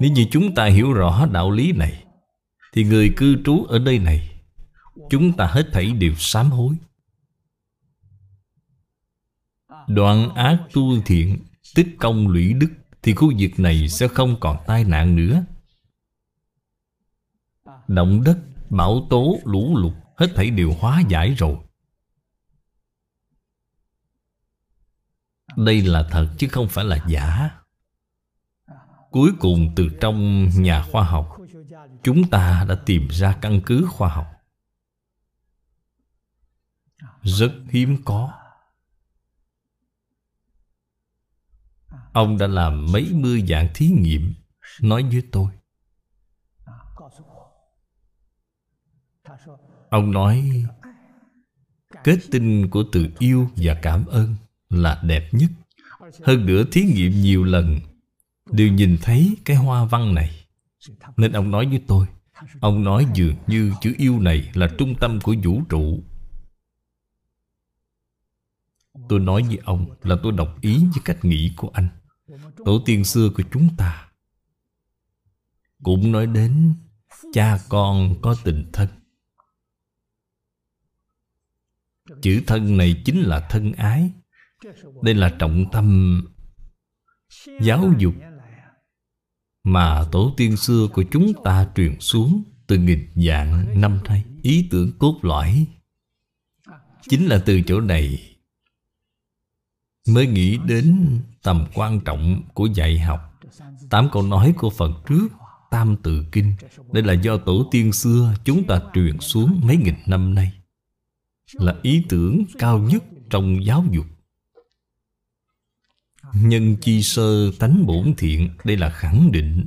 Nếu như chúng ta hiểu rõ đạo lý này, Thì người cư trú ở đây này, Chúng ta hết thảy đều sám hối. Đoạn ác tu thiện Tích công lũy đức Thì khu vực này sẽ không còn tai nạn nữa. Động đất, bão tố, lũ lụt Hết thảy đều hóa giải rồi. Đây là thật chứ không phải là giả. Cuối cùng từ trong nhà khoa học Chúng ta đã tìm ra căn cứ khoa học. Rất hiếm có. Ông đã làm mấy mươi dạng thí nghiệm, Nói với tôi. Ông nói, Kết tinh của từ yêu và cảm ơn Là đẹp nhất. Hơn nữa thí nghiệm nhiều lần, Đều nhìn thấy cái hoa văn này. Nên ông nói với tôi, Ông nói dường như chữ yêu này Là trung tâm của vũ trụ. Tôi nói với ông là tôi đồng ý với cách nghĩ của anh. Tổ tiên xưa của chúng ta Cũng nói đến Cha con có tình thân. Chữ thân này chính là thân ái. Đây là trọng tâm Giáo dục Mà tổ tiên xưa của chúng ta truyền xuống Từ nghìn dạng năm nay. Ý tưởng cốt lõi Chính là từ chỗ này Mới nghĩ đến tầm quan trọng của dạy học. Tám câu nói của Phật trước, Tam tự kinh. Đây là do tổ tiên xưa chúng ta truyền xuống mấy nghìn năm nay. Là ý tưởng cao nhất trong giáo dục. Nhân chi sơ tánh bổn thiện, Đây là khẳng định.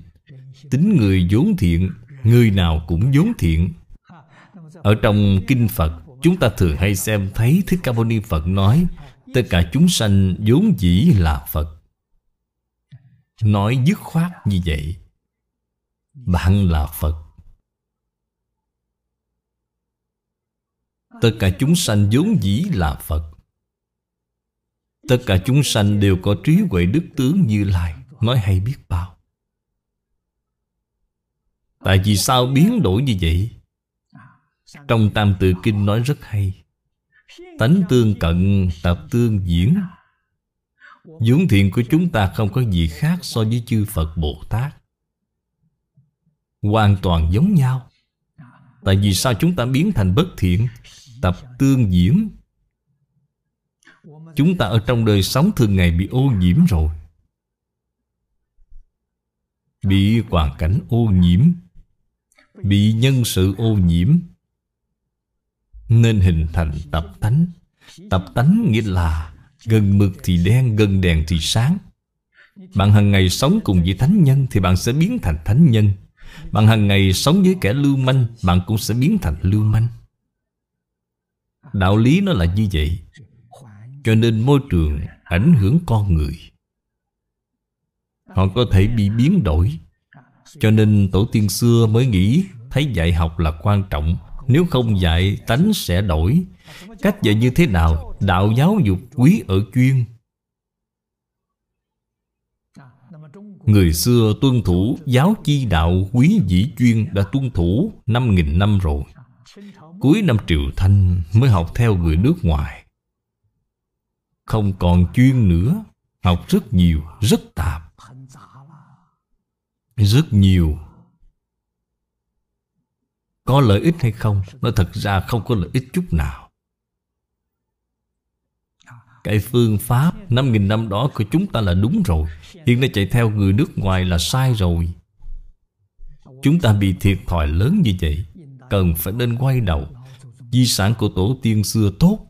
Tính người vốn thiện, Người nào cũng vốn thiện. Ở trong kinh Phật, Chúng ta thường hay xem thấy Thích Ca Mâu Ni Phật nói Tất cả chúng sanh vốn dĩ là Phật. Nói dứt khoát như vậy, Bạn là Phật. Tất cả chúng sanh vốn dĩ là Phật. Tất cả chúng sanh đều có trí huệ đức tướng như Lai, Nói hay biết bao. Tại vì sao biến đổi như vậy? Trong Tam Tự Kinh nói rất hay Tánh tương cận tập tương diễn. Vốn thiện của chúng ta không có gì khác so với chư Phật Bồ Tát. Hoàn toàn giống nhau. Tại vì sao chúng ta biến thành bất thiện Tập tương diễn? Chúng ta ở trong đời sống thường ngày bị ô nhiễm rồi. Bị hoàn cảnh ô nhiễm, Bị nhân sự ô nhiễm. Nên hình thành tập tánh. Tập tánh nghĩa là Gần mực thì đen, gần đèn thì sáng. Bạn hàng ngày sống cùng với thánh nhân Thì bạn sẽ biến thành thánh nhân. Bạn hàng ngày sống với kẻ lưu manh Bạn cũng sẽ biến thành lưu manh. Đạo lý nó là như vậy. Cho nên môi trường ảnh hưởng con người. Họ có thể bị biến đổi. Cho nên tổ tiên xưa mới nghĩ Thấy dạy học là quan trọng. Nếu không dạy tánh sẽ đổi Cách dạy như thế nào Đạo giáo dục quý ở chuyên Người xưa tuân thủ giáo chi đạo quý dĩ chuyên đã tuân thủ 5.000 năm rồi. Cuối năm Triều Thanh mới học theo người nước ngoài. Không còn chuyên nữa, học rất nhiều, rất tạp. Rất nhiều. Có lợi ích hay không? Nó thật ra không có lợi ích chút nào. Cái phương pháp 5.000 năm đó của chúng ta là đúng rồi, Hiện nay chạy theo người nước ngoài là sai rồi Chúng ta bị thiệt thòi lớn như vậy, Cần phải nên quay đầu Di sản của tổ tiên xưa tốt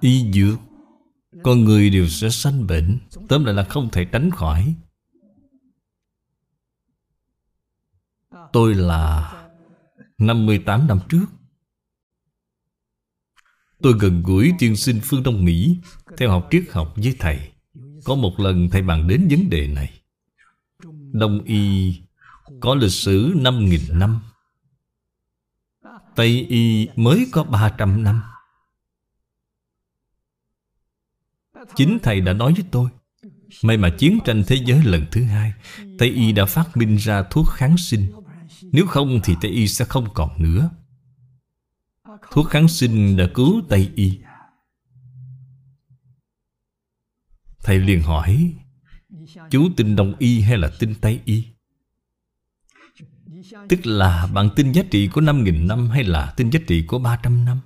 Y dược con người đều sẽ sanh bệnh, Tóm lại là không thể tránh khỏi. Tôi là 58 năm trước. Tôi gần gũi tiên sinh phương Đông Mỹ, Theo học triết học với thầy. Có một lần thầy bàn đến vấn đề này. Đông Y có lịch sử 5.000 năm. Tây Y mới có 300 năm. Chính thầy đã nói với tôi, May mà chiến tranh thế giới lần thứ hai, Tây Y đã phát minh ra thuốc kháng sinh nếu không thì Tây Y sẽ không còn nữa Thuốc kháng sinh đã cứu Tây Y Thầy liền hỏi, Chú tin Đông Y hay là tin Tây Y? Tức là bạn tin giá trị của 5.000 năm hay là tin giá trị của 300 năm?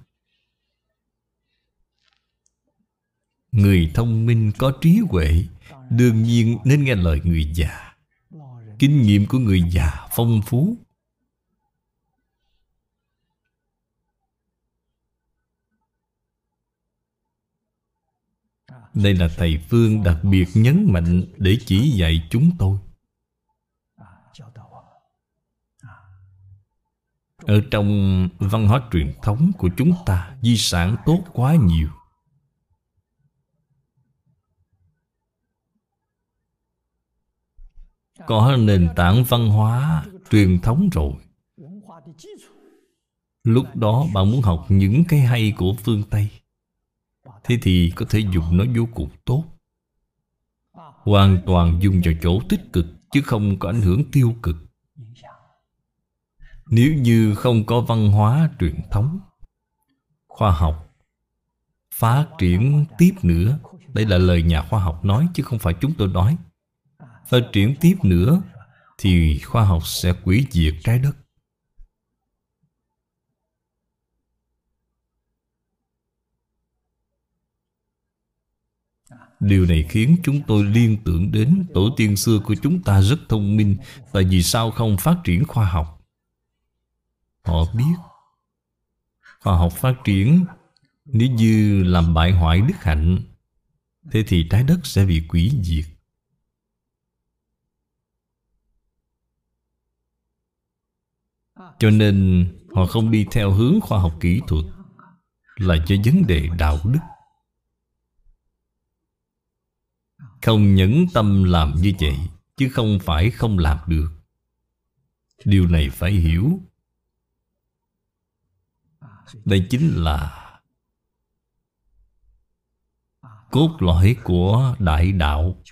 Người thông minh có trí huệ, Đương nhiên nên nghe lời người già. Kinh nghiệm của người già phong phú. Đây là Thầy Phương đặc biệt nhấn mạnh Để chỉ dạy chúng tôi. Ở trong văn hóa truyền thống của chúng ta, Di sản tốt quá nhiều. Có nền tảng văn hóa truyền thống rồi. Lúc đó bạn muốn học những cái hay của phương Tây, Thế thì có thể dùng nó vô cùng tốt. Hoàn toàn dùng vào chỗ tích cực, Chứ không có ảnh hưởng tiêu cực. Nếu như không có văn hóa truyền thống, Khoa học, Phát triển tiếp nữa, Đây là lời nhà khoa học nói Chứ không phải chúng tôi nói. Phát triển tiếp nữa, Thì khoa học sẽ quỷ diệt trái đất Điều này khiến chúng tôi liên tưởng đến tổ tiên xưa của chúng ta rất thông minh tại vì sao không phát triển khoa học? Họ biết khoa học phát triển nếu như làm bại hoại đức hạnh, thế thì trái đất sẽ bị quỷ diệt. Cho nên họ không đi theo hướng khoa học kỹ thuật là cho vấn đề đạo đức. Không nhẫn tâm làm như vậy, Chứ không phải không làm được. Điều này phải hiểu. Đây chính là Cốt lõi của đại đạo,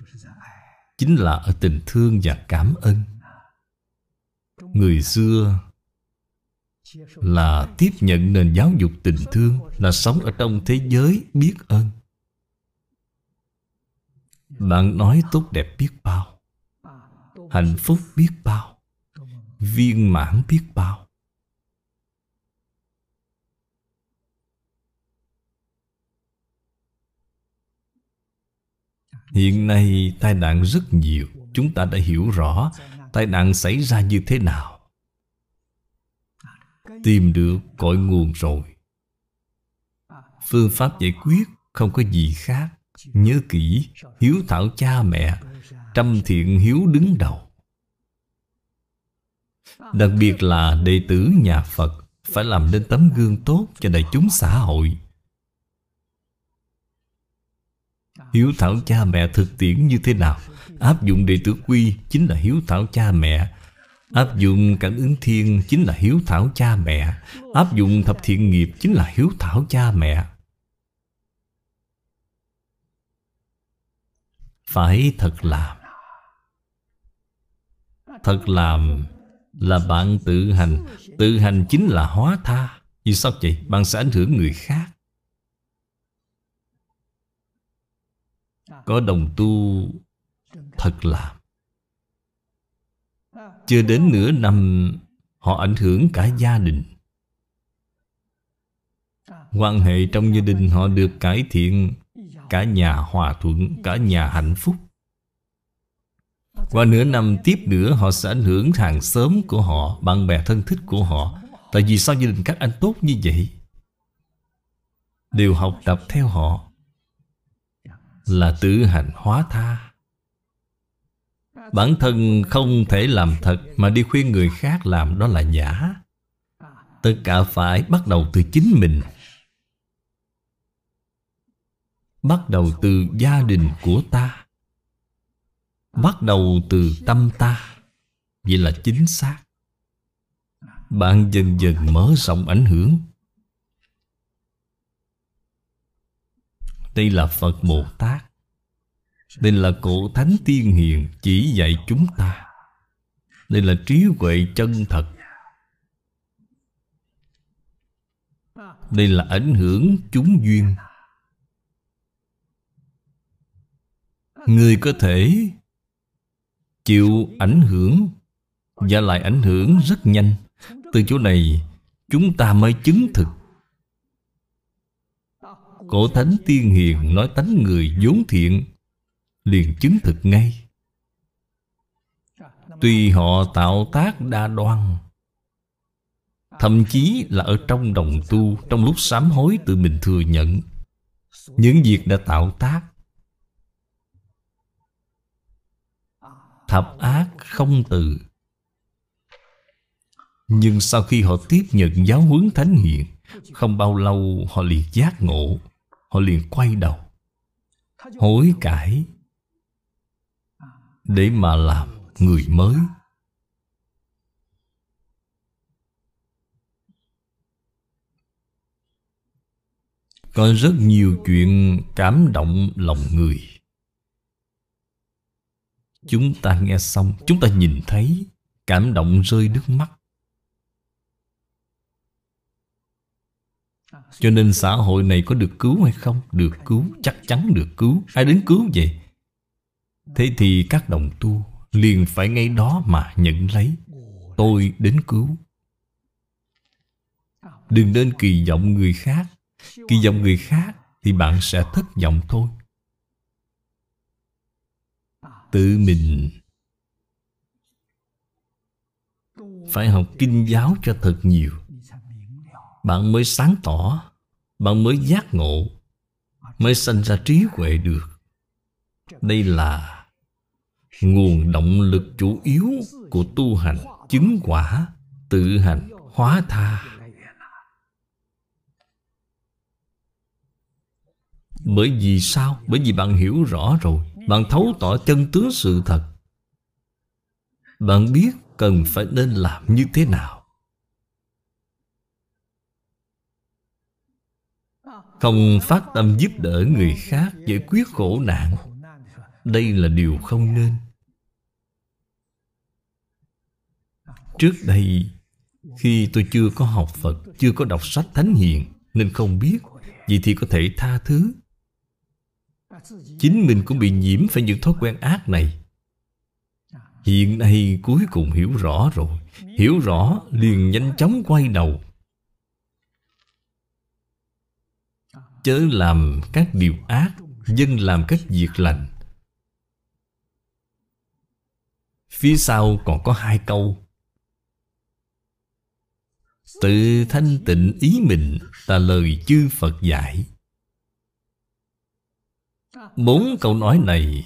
Chính là ở tình thương và cảm ơn. Người xưa là tiếp nhận nền giáo dục tình thương, Là sống ở trong thế giới biết ơn. Bạn nói tốt đẹp biết bao, Hạnh phúc biết bao, Viên mãn biết bao. Hiện nay tai nạn rất nhiều, Chúng ta đã hiểu rõ Tai nạn xảy ra như thế nào. Tìm được cội nguồn rồi. Phương pháp giải quyết không có gì khác. Nhớ kỹ, Hiếu thảo cha mẹ Trăm thiện hiếu đứng đầu. Đặc biệt là đệ tử nhà Phật Phải làm nên tấm gương tốt cho đại chúng xã hội. Hiếu thảo cha mẹ thực tiễn như thế nào? Áp dụng đệ tử quy chính là hiếu thảo cha mẹ Áp dụng cảm ứng thiên chính là hiếu thảo cha mẹ. Áp dụng thập thiện nghiệp chính là hiếu thảo cha mẹ. Phải thật làm. Thật làm là bạn tự hành. Tự hành chính là hóa tha. Vì sao vậy? Bạn sẽ ảnh hưởng người khác. Có đồng tu, thật làm. Chưa đến nửa năm, Họ ảnh hưởng cả gia đình. Quan hệ trong gia đình họ được cải thiện, Cả nhà hòa thuận, Cả nhà hạnh phúc. Qua nửa năm tiếp nữa, Họ sẽ ảnh hưởng hàng xóm của họ, Bạn bè thân thích của họ. Tại vì sao gia đình các anh tốt như vậy? Đều học tập theo họ Là tự hành hóa tha. Bản thân không thể làm thật Mà đi khuyên người khác làm, đó là giả. Tất cả phải bắt đầu từ chính mình. Bắt đầu từ gia đình của ta. Bắt đầu từ tâm ta. Vậy là chính xác. Bạn dần dần mở rộng ảnh hưởng. Đây là phật bồ tát đây là cổ thánh tiên hiền chỉ dạy chúng ta đây là trí huệ chân thật đây là ảnh hưởng chúng duyên Người có thể chịu ảnh hưởng và lại ảnh hưởng rất nhanh. Từ chỗ này, chúng ta mới chứng thực. Cổ thánh tiên hiền nói tánh người vốn thiện liền chứng thực ngay. Tuy họ tạo tác đa đoan, Thậm chí là ở trong đồng tu Trong lúc sám hối tự mình thừa nhận, Những việc đã tạo tác, thập ác không từ nhưng sau khi họ tiếp nhận giáo huấn thánh hiền, Không bao lâu họ liền giác ngộ, Họ liền quay đầu, Hối cải để mà làm người mới. Có rất nhiều chuyện cảm động lòng người. Chúng ta nghe xong, chúng ta nhìn thấy cảm động rơi nước mắt. Cho nên xã hội này có được cứu hay không? Được cứu, chắc chắn được cứu. Ai đến cứu vậy? Thế thì các đồng tu liền phải ngay đó mà nhận lấy. Tôi đến cứu. Đừng nên kỳ vọng người khác. Kỳ vọng người khác thì bạn sẽ thất vọng thôi. Tự mình phải học kinh giáo cho thật nhiều. Bạn mới sáng tỏ, bạn mới giác ngộ, mới sanh ra trí huệ được. Đây là nguồn động lực chủ yếu của tu hành chứng quả, tự hành hóa tha. Bởi vì sao? Bởi vì bạn hiểu rõ rồi. Bạn thấu tỏ chân tướng sự thật. Bạn biết cần phải nên làm như thế nào. Không phát tâm giúp đỡ người khác giải quyết khổ nạn. Đây là điều không nên. Trước đây, Khi tôi chưa có học Phật, Chưa có đọc sách Thánh Hiền, Nên không biết Vậy thì có thể tha thứ. Chính mình cũng bị nhiễm phải những thói quen ác này. Hiện nay cuối cùng hiểu rõ rồi. Hiểu rõ, liền nhanh chóng quay đầu. Chớ làm các điều ác, Dân làm các việc lành. Phía sau còn có hai câu. Tự thanh tịnh ý mình là lời chư Phật dạy. Bốn câu nói này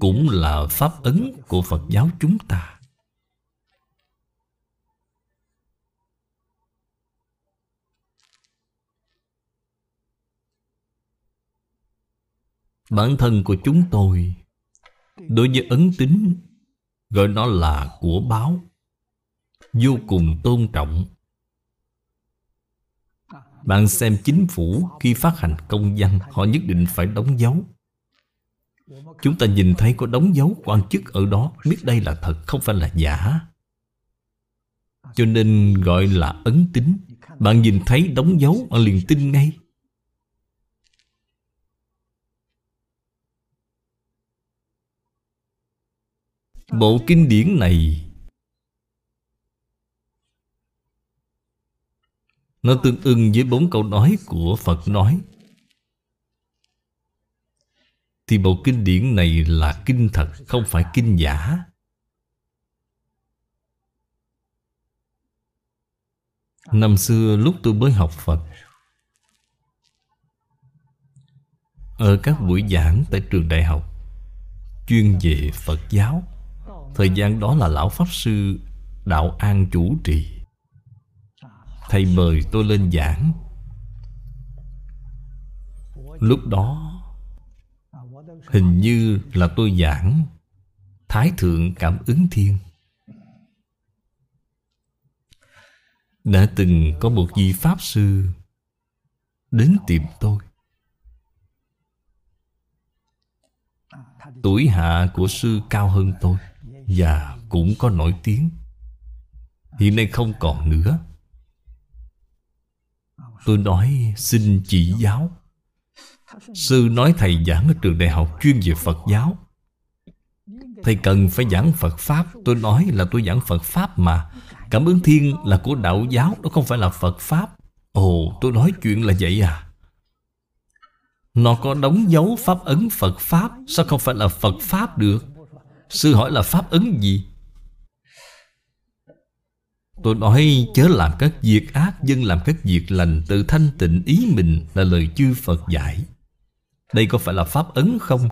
Cũng là pháp ấn của Phật giáo chúng ta. Bản thân của chúng tôi Đối với ấn tính Gọi nó là của báo vô cùng tôn trọng. Bạn xem chính phủ khi phát hành công văn, họ nhất định phải đóng dấu. Chúng ta nhìn thấy có đóng dấu quan chức ở đó, biết đây là thật, không phải là giả. Cho nên gọi là ấn tính bạn nhìn thấy đóng dấu bạn liền tin ngay. Bộ kinh điển này Nó tương ưng với bốn câu nói của Phật nói. Thì bộ kinh điển này là kinh thật, Không phải kinh giả. Năm xưa lúc tôi mới học Phật, Ở các buổi giảng tại trường đại học, Chuyên về Phật giáo. Thời gian đó là Lão Pháp Sư Đạo An chủ trì. Thầy mời tôi lên giảng. Lúc đó, Hình như là tôi giảng. Thái thượng cảm ứng thiên. Đã từng có một vị Pháp Sư Đến tìm tôi. Tuổi hạ của sư cao hơn tôi Và cũng có nổi tiếng. Hiện nay không còn nữa. Tôi nói, xin chỉ giáo. Sư nói thầy giảng ở trường đại học chuyên về Phật giáo. Thầy cần phải giảng Phật Pháp. Tôi nói là tôi giảng Phật Pháp mà. Cảm ứng thiên là của đạo giáo, nó không phải là Phật Pháp. Ồ, tôi nói chuyện là vậy à? Nó có đóng dấu Pháp ấn Phật Pháp. Sao không phải là Phật Pháp được? Sư hỏi là Pháp ấn gì? Tôi nói, chớ làm các việc ác, Dân làm các việc lành, Tự thanh tịnh ý mình là lời chư Phật dạy. Đây có phải là pháp ấn không?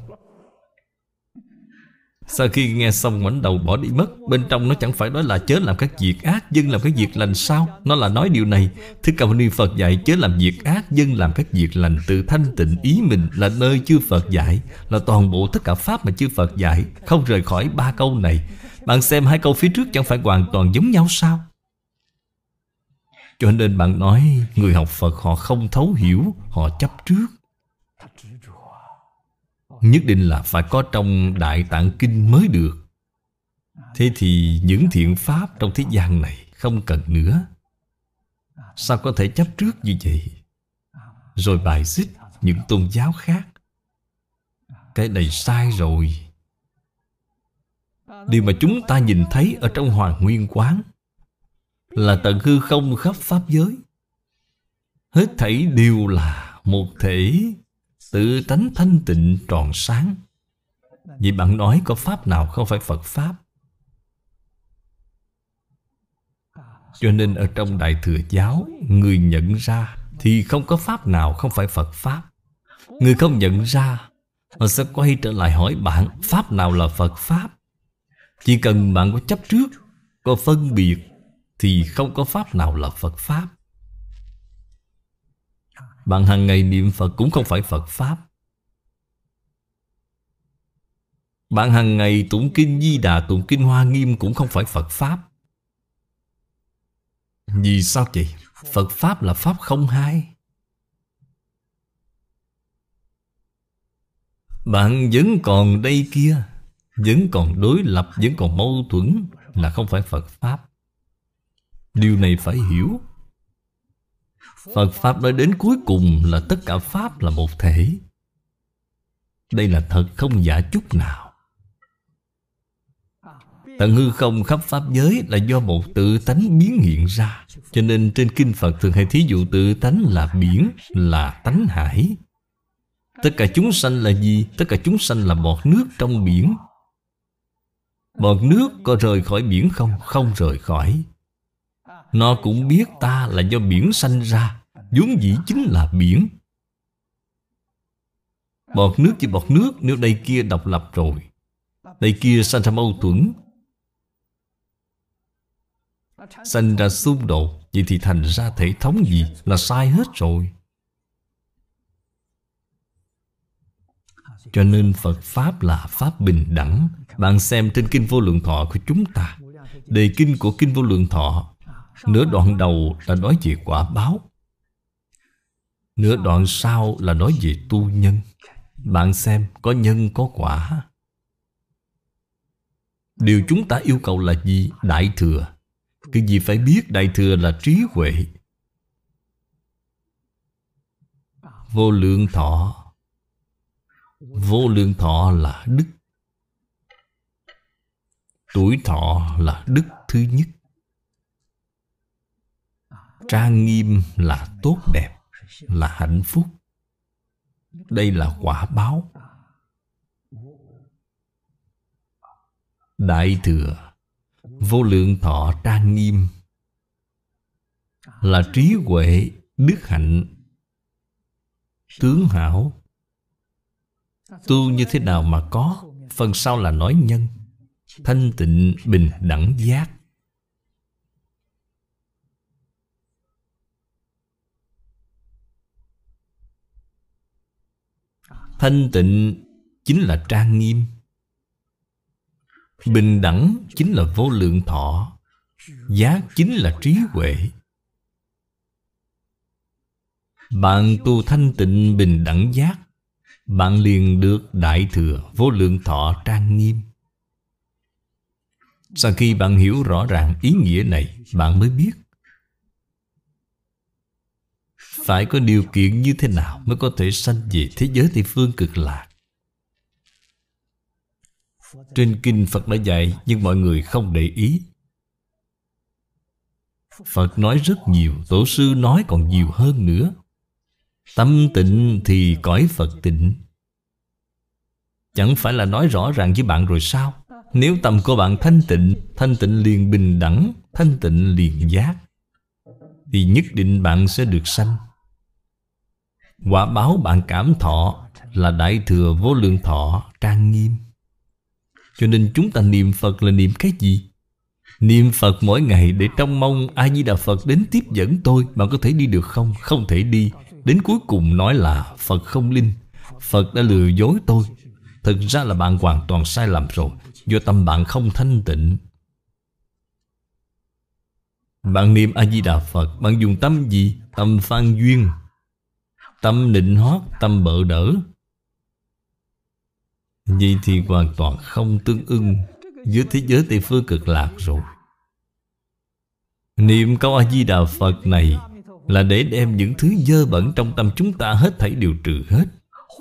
Sau khi nghe xong ngoảnh đầu bỏ đi mất, Bên trong nó chẳng phải nói là chớ làm các việc ác, Dân làm các việc lành sao? Nó là nói điều này thứ Ca Ni Phật dạy, chớ làm việc ác, Dân làm các việc lành, Tự thanh tịnh ý mình là nơi chư Phật dạy, Là toàn bộ tất cả Pháp mà chư Phật dạy. Không rời khỏi ba câu này. Bạn xem hai câu phía trước chẳng phải hoàn toàn giống nhau sao? Cho nên bạn nói Người học Phật họ không thấu hiểu, Họ chấp trước. Nhất định là phải có trong Đại Tạng Kinh mới được. Thế thì những thiện pháp trong thế gian này không cần nữa. Sao có thể chấp trước như vậy? Rồi bài xích những tôn giáo khác. Cái này sai rồi. Điều mà chúng ta nhìn thấy ở trong Hoàng Nguyên Quán là tận hư không khắp Pháp giới. Hết thảy đều là một thể, Tự tánh thanh tịnh tròn sáng. Vậy bạn nói có Pháp nào không phải Phật Pháp. Cho nên ở trong Đại Thừa Giáo, Người nhận ra Thì không có Pháp nào không phải Phật Pháp. Người không nhận ra, Họ sẽ quay trở lại hỏi bạn, Pháp nào là Phật Pháp? Chỉ cần bạn có chấp trước, Có phân biệt thì không có Pháp nào là Phật Pháp. Bạn hàng ngày niệm Phật cũng không phải Phật Pháp. Bạn hàng ngày tụng kinh Di Đà, Tụng kinh Hoa Nghiêm cũng không phải Phật Pháp. Vì sao vậy? Phật Pháp là Pháp không hai. Bạn vẫn còn đây kia, Vẫn còn đối lập, Vẫn còn mâu thuẫn Là không phải Phật Pháp. Điều này phải hiểu. Phật Pháp nói đến cuối cùng là tất cả Pháp là một thể. Đây là thật không giả chút nào. Tận hư không khắp Pháp giới là do một tự tánh biến hiện ra. Cho nên trên Kinh Phật thường hay thí dụ tự tánh là biển, là tánh hải. Tất cả chúng sanh là gì? Tất cả chúng sanh là bọt nước trong biển. Bọt nước có rời khỏi biển không? Không rời khỏi. Nó cũng biết ta là do biển sanh ra, vốn dĩ chính là biển. Bọt nước chỉ bọt nước, Nếu đây kia độc lập rồi. Đây kia sanh ra mâu thuẫn. Sanh ra xung đột, Vậy thì thành ra thể thống gì Là sai hết rồi. Cho nên Phật Pháp là Pháp bình đẳng. Bạn xem trên Kinh Vô Lượng Thọ của chúng ta. Đề kinh của Kinh Vô Lượng Thọ Nửa đoạn đầu là nói về quả báo. Nửa đoạn sau là nói về tu nhân. Bạn xem, có nhân, có quả. Điều chúng ta yêu cầu là gì? Đại thừa. Cái gì phải biết đại thừa là trí huệ. Vô lượng thọ. Vô lượng thọ là đức. Tuổi thọ là đức thứ nhất. Trang nghiêm là tốt đẹp, là hạnh phúc. Đây là quả báo. Đại thừa, vô lượng thọ trang nghiêm, là trí huệ đức hạnh. Tướng hảo, tu như thế nào mà có? Phần sau là nói nhân, thanh tịnh, bình đẳng giác. Thanh tịnh chính là trang nghiêm. Bình đẳng chính là vô lượng thọ. Giác chính là trí huệ. Bạn tu thanh tịnh bình đẳng giác, Bạn liền được đại thừa vô lượng thọ trang nghiêm. Sau khi bạn hiểu rõ ràng ý nghĩa này, Bạn mới biết phải có điều kiện như thế nào mới có thể sanh về thế giới tây phương cực lạc? Trên kinh phật đã dạy, nhưng mọi người không để ý. Phật nói rất nhiều, tổ sư nói còn nhiều hơn nữa. Tâm tịnh thì cõi phật tịnh. Chẳng phải là nói rõ ràng với bạn rồi sao? Nếu tâm của bạn thanh tịnh thanh tịnh liền bình đẳng, thanh tịnh liền giác, thì nhất định bạn sẽ được sanh. Quả báo bạn cảm thọ là Đại Thừa Vô Lượng Thọ trang nghiêm. Cho nên chúng ta niệm Phật là niệm cái gì? Niệm Phật mỗi ngày để trông mong A-di-đà Phật đến tiếp dẫn tôi. Bạn có thể đi được không? Không thể đi. Đến cuối cùng nói là Phật không linh. Phật đã lừa dối tôi. Thực ra là bạn hoàn toàn sai lầm rồi. Do tâm bạn không thanh tịnh. Bạn niệm A-di-đà Phật, Bạn dùng tâm gì? Tâm phan duyên. Tâm nịnh hót, tâm bợ đỡ. Vậy thì hoàn toàn không tương ưng Với thế giới Tây Phương cực lạc rồi. Niệm câu A-di-đà Phật này Là để đem những thứ dơ bẩn trong tâm chúng ta hết thảy điều trừ hết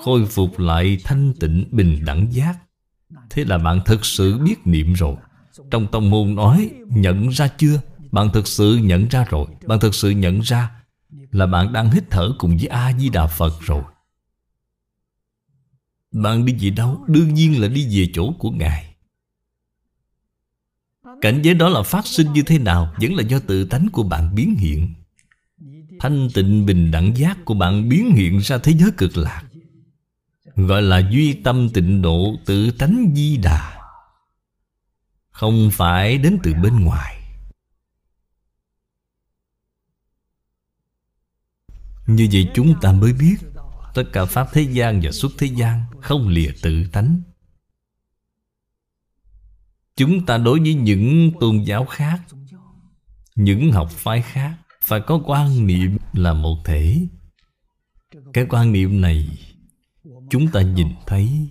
Khôi phục lại thanh tịnh bình đẳng giác. Thế là bạn thực sự biết niệm rồi. Trong tông môn nói Nhận ra chưa? Bạn thực sự nhận ra rồi. Bạn thực sự nhận ra là bạn đang hít thở cùng với A-di-đà Phật rồi. Bạn đi về đâu? Đương nhiên là đi về chỗ của Ngài. Cảnh giới đó là phát sinh như thế nào Vẫn là do tự tánh của bạn biến hiện. Thanh tịnh bình đẳng giác của bạn biến hiện ra thế giới cực lạc, Gọi là duy tâm tịnh độ tự tánh di đà. Không phải đến từ bên ngoài. Như vậy chúng ta mới biết, Tất cả Pháp thế gian và xuất thế gian Không lìa tự tánh. Chúng ta đối với những tôn giáo khác, Những học phái khác, Phải có quan niệm là một thể. Cái quan niệm này, Chúng ta nhìn thấy.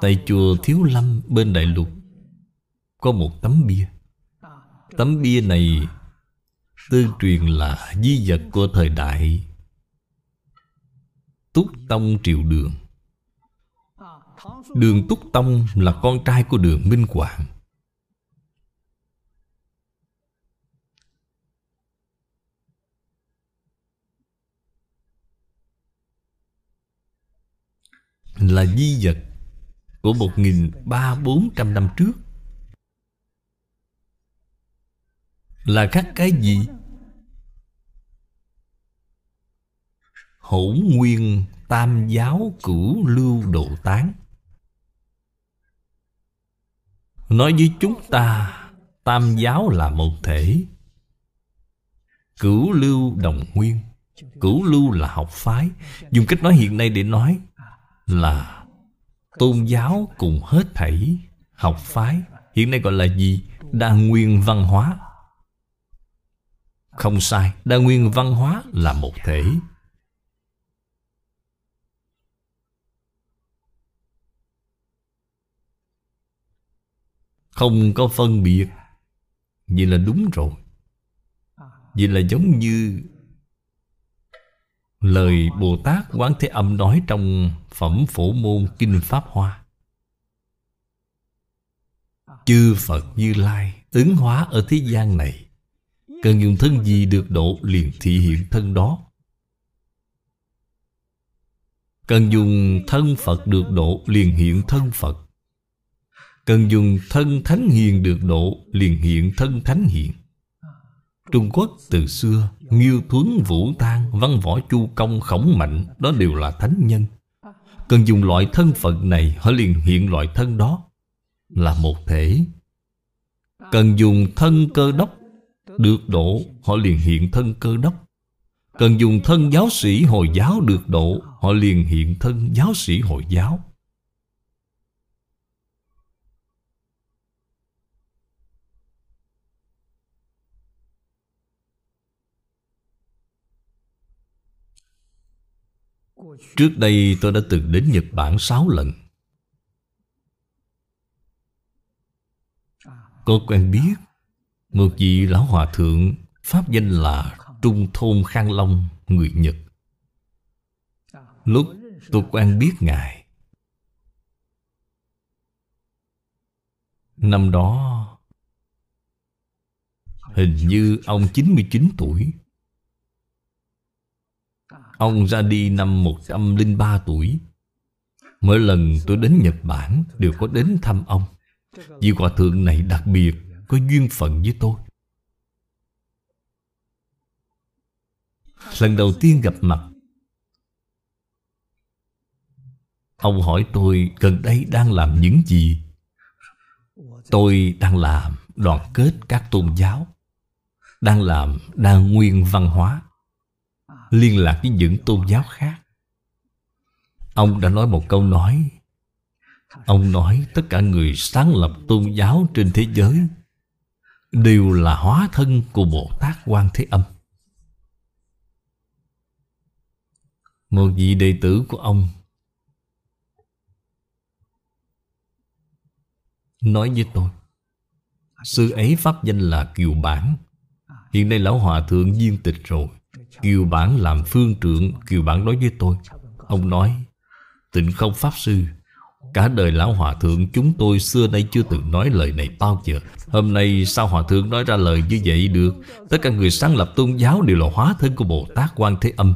Tại chùa Thiếu Lâm bên Đại Lục, Có một tấm bia. Tấm bia này Tương truyền là di vật của thời đại Túc Tông Triệu Đường. Đường Túc Tông là con trai của đường Minh Quảng. Là di vật Của một nghìn ba bốn trăm năm trước. Là các cái gì? Hữu nguyên tam giáo cửu lưu độ tán. Nói với chúng ta, Tam giáo là một thể. Cửu lưu đồng nguyên, Cửu lưu là học phái. Dùng cách nói hiện nay để nói Là Tôn giáo cùng hết thảy Học phái. Hiện nay gọi là gì? Đa nguyên văn hóa. Không sai, Đa nguyên văn hóa là một thể. Không có phân biệt. Vậy là đúng rồi. Vậy là giống như Lời Bồ Tát Quán Thế Âm nói trong Phẩm Phổ Môn Kinh Pháp Hoa. Chư Phật Như Lai ứng hóa ở thế gian này. Cần dùng thân gì được độ liền thị hiện thân đó. Cần dùng thân Phật được độ liền hiện thân Phật. Cần dùng thân thánh hiền được độ Liền hiện thân thánh hiền. Trung Quốc từ xưa, Nghiêu thuấn vũ tan Văn võ chu công khổng mạnh, Đó đều là thánh nhân. Cần dùng loại thân phận này, Họ liền hiện loại thân đó. Là một thể. Cần dùng thân cơ đốc được độ, Họ liền hiện thân cơ đốc. Cần dùng thân giáo sĩ Hồi giáo được độ, Họ liền hiện thân giáo sĩ Hồi giáo. Trước đây tôi đã từng đến Nhật Bản 6 lần. Có quen biết một vị lão hòa thượng, Pháp danh là Trung Thôn Khang Long, Người Nhật. Lúc tôi quen biết Ngài. Năm đó, Hình như ông 99 tuổi. Ông ra đi năm 103 tuổi. Mỗi lần tôi đến Nhật Bản Đều có đến thăm ông. Vị hòa thượng này đặc biệt có duyên phận với tôi. Lần đầu tiên gặp mặt, Ông hỏi tôi gần đây đang làm những gì. Tôi đang làm đoàn kết các tôn giáo, Đang làm đa nguyên văn hóa, Liên lạc với những tôn giáo khác. Ông đã nói một câu nói, Ông nói tất cả người sáng lập tôn giáo trên thế giới Đều là hóa thân của Bồ Tát Quan Thế Âm. Một vị đệ tử của ông Nói với tôi Sư ấy pháp danh là Kiều Bản. Hiện nay Lão Hòa Thượng viên tịch rồi. Kiều Bản làm phương trượng Kiều Bản nói với tôi, Ông nói, Tịnh không Pháp Sư Cả đời Lão Hòa Thượng chúng tôi xưa nay chưa từng nói lời này bao giờ. Hôm nay sao Hòa Thượng nói ra lời như vậy được? Tất cả người sáng lập tôn giáo đều là hóa thân của Bồ Tát Quan Thế Âm.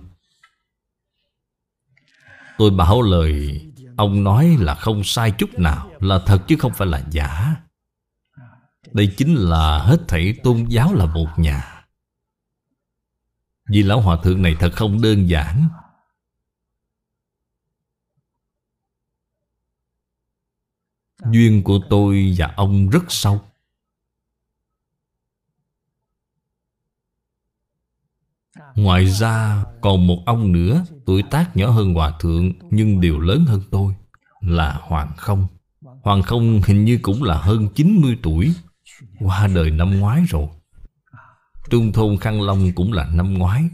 Tôi bảo lời, Ông nói là không sai chút nào, Là thật chứ không phải là giả. Đây chính là hết thảy tôn giáo là một nhà. Vì Lão Hòa Thượng này thật không đơn giản. Duyên của tôi và ông rất sâu. Ngoài ra còn một ông nữa Tuổi tác nhỏ hơn Hòa Thượng Nhưng đều lớn hơn tôi Là Hoàng Không. Hoàng Không hình như cũng là hơn 90 tuổi Qua đời năm ngoái rồi. Trung thôn Khăn Long cũng là năm ngoái.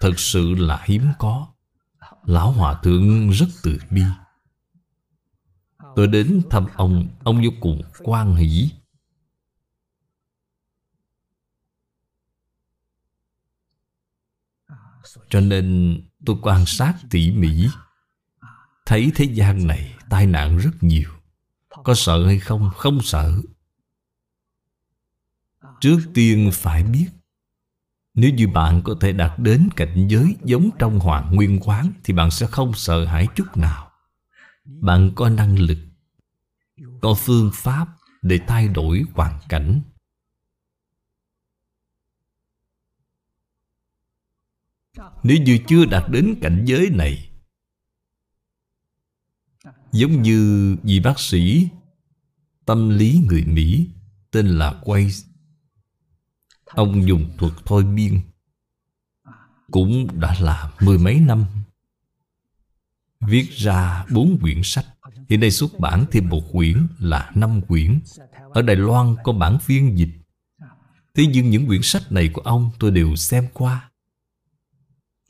Thật sự là hiếm có. Lão Hòa Thượng rất từ bi Tôi đến thăm ông Ông vô cùng quan hỷ. Cho nên tôi quan sát tỉ mỉ, Thấy thế gian này tai nạn rất nhiều. Có sợ hay không? Không sợ. Trước tiên phải biết, Nếu như bạn có thể đạt đến cảnh giới giống trong hoàng nguyên quán Thì bạn sẽ không sợ hãi chút nào. Bạn có năng lực, Có phương pháp để thay đổi hoàn cảnh. Nếu như chưa đạt đến cảnh giới này, Giống như vị bác sĩ, Tâm lý người Mỹ Tên là Quay Ông dùng thuật thôi miên, Cũng đã là mười mấy năm. Viết ra bốn quyển sách. Hiện nay xuất bản thêm một quyển là năm quyển. Ở Đài Loan có bản phiên dịch. Thế nhưng những quyển sách này của ông tôi đều xem qua.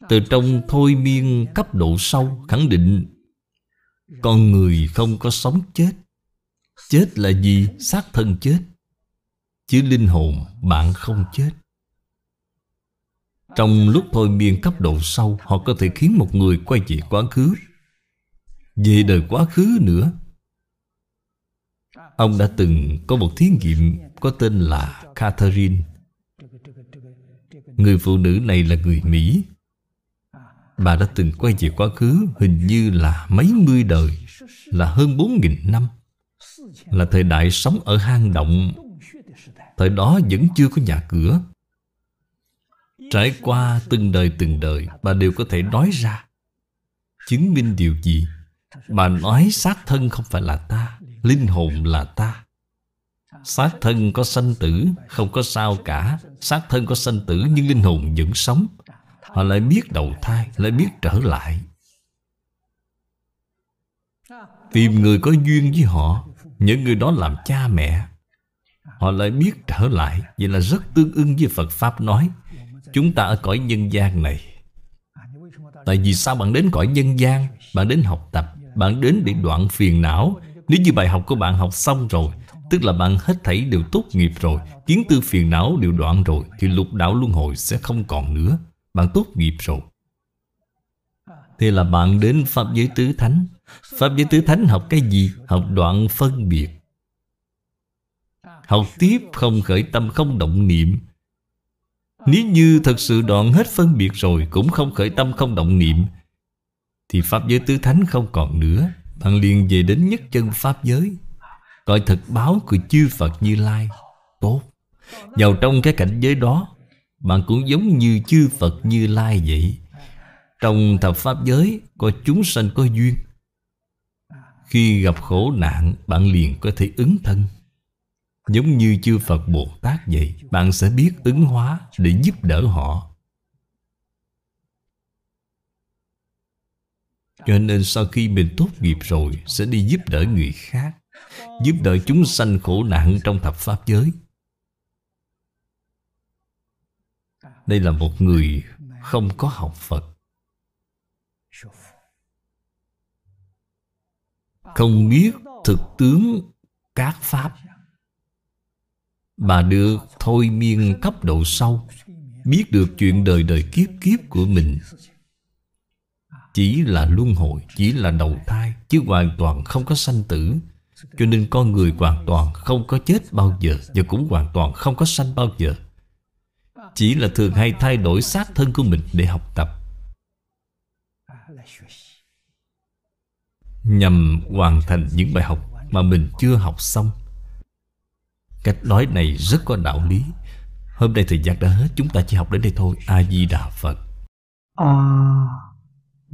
Từ trong thôi miên cấp độ sâu khẳng định con người không có sống chết. Chết là gì? Xác thân chết. Chứ linh hồn bạn không chết. Trong lúc thôi miên cấp độ sâu họ có thể khiến một người quay về quá khứ về đời quá khứ nữa. Ông đã từng có một thí nghiệm có tên là catherine. Người phụ nữ này là người mỹ. Bà đã từng quay về quá khứ Hình như là mấy mươi đời, Là hơn bốn nghìn năm. Là thời đại sống ở hang động. Thời đó vẫn chưa có nhà cửa. Trải qua từng đời từng đời, Bà đều có thể nói ra, Chứng minh điều gì? Bà nói xác thân không phải là ta, Linh hồn là ta. Xác thân có sanh tử, Không có sao cả. Xác thân có sanh tử nhưng linh hồn vẫn sống. Họ lại biết đầu thai, Lại biết trở lại. Tìm người có duyên với họ, Những người đó làm cha mẹ. Họ lại biết trở lại, Vậy là rất tương ưng với Phật Pháp nói, Chúng ta ở cõi nhân gian này. Tại vì sao bạn đến cõi nhân gian? Bạn đến học tập. Bạn đến để đoạn phiền não. Nếu như bài học của bạn học xong rồi, Tức là bạn hết thảy đều tốt nghiệp rồi, Kiến tư phiền não đều đoạn rồi, Thì lục đạo luân hồi sẽ không còn nữa. Bạn tốt nghiệp rồi. Thì là bạn đến Pháp giới tứ thánh. Pháp giới tứ thánh học cái gì? Học đoạn phân biệt. Học tiếp không khởi tâm, không động niệm. Nếu như thật sự đoạn hết phân biệt rồi, Cũng không khởi tâm, không động niệm. Thì Pháp giới tứ thánh không còn nữa. Bạn liền về đến nhất chân Pháp giới. Coi thật báo của chư Phật Như Lai. Tốt. Vào trong cái cảnh giới đó, bạn cũng giống như chư Phật Như Lai vậy. Trong thập pháp giới, Có chúng sanh có duyên. Khi gặp khổ nạn, Bạn liền có thể ứng thân. Giống như chư Phật Bồ Tát vậy, Bạn sẽ biết ứng hóa Để giúp đỡ họ. Cho nên sau khi mình tốt nghiệp rồi, Sẽ đi giúp đỡ người khác, Giúp đỡ chúng sanh khổ nạn trong thập pháp giới. Đây là một người không có học Phật. Không biết thực tướng các Pháp. Mà được thôi miên cấp độ sâu Biết được chuyện đời đời kiếp kiếp của mình. Chỉ là luân hồi, Chỉ là đầu thai, Chứ hoàn toàn không có sanh tử. Cho nên con người hoàn toàn không có chết bao giờ Và cũng hoàn toàn không có sanh bao giờ. Chỉ là thường hay thay đổi xác thân của mình để học tập. Nhằm hoàn thành những bài học mà mình chưa học xong. Cách nói này rất có đạo lý. Hôm nay thời gian đã hết, Chúng ta chỉ học đến đây thôi. A-di-đà Phật.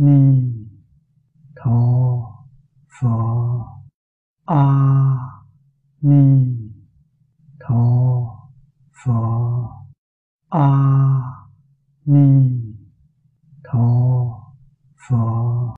弥陀佛阿弥陀佛阿弥陀佛。